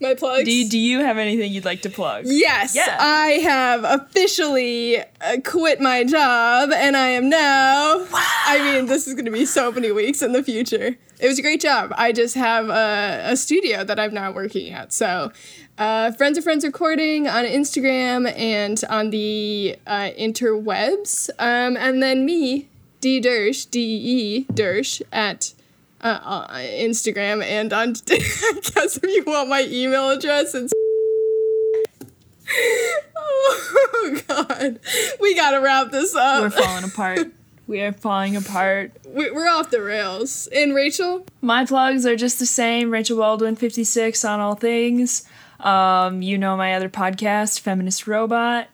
My plugs. do, you, do you have anything you'd like to plug? Yes, Yeah. I have officially uh, quit my job and I am now. I mean, this is going to be so many weeks in the future. It was a great job. I just have a, a studio that I'm now working at. So, uh, Friends of Friends Recording on Instagram and on the uh, interwebs. Um, and then me, D Dersh, D E Dersh, at uh, uh, Instagram and on. I guess if you want my email address, it's. Oh God, we gotta wrap this up. We're falling apart. We are falling apart. We- We're off the rails. And Rachel, My plugs are just the same. Rachel Baldwin, 56 on all things. Um, you know my other podcast, Feminist Robot.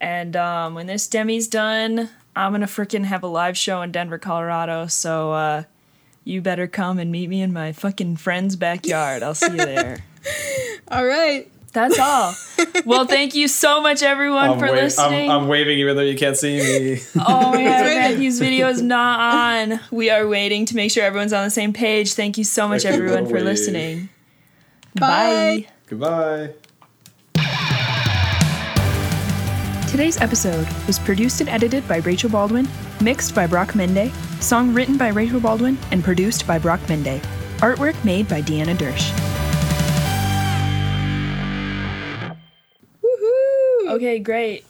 And um, when this Demi's done, I'm gonna freaking have a live show in Denver, Colorado. So uh, you better come and meet me in my fucking friend's backyard. I'll see you there. all right. That's all. Well, thank you so much, everyone, I'm, for wa- listening. I'm, I'm waving even though you can't see me. Oh my god, waiting. Matthew's video is not on. We are waiting to make sure everyone's on the same page. Thank you so much, Thank everyone, for Wade. listening. Bye. Goodbye. Today's episode was produced and edited by Rachel Baldwin, mixed by Brock Mende, song written by Rachel Baldwin, and produced by Brock Mende. Artwork made by Deanna Dersh. Okay, great.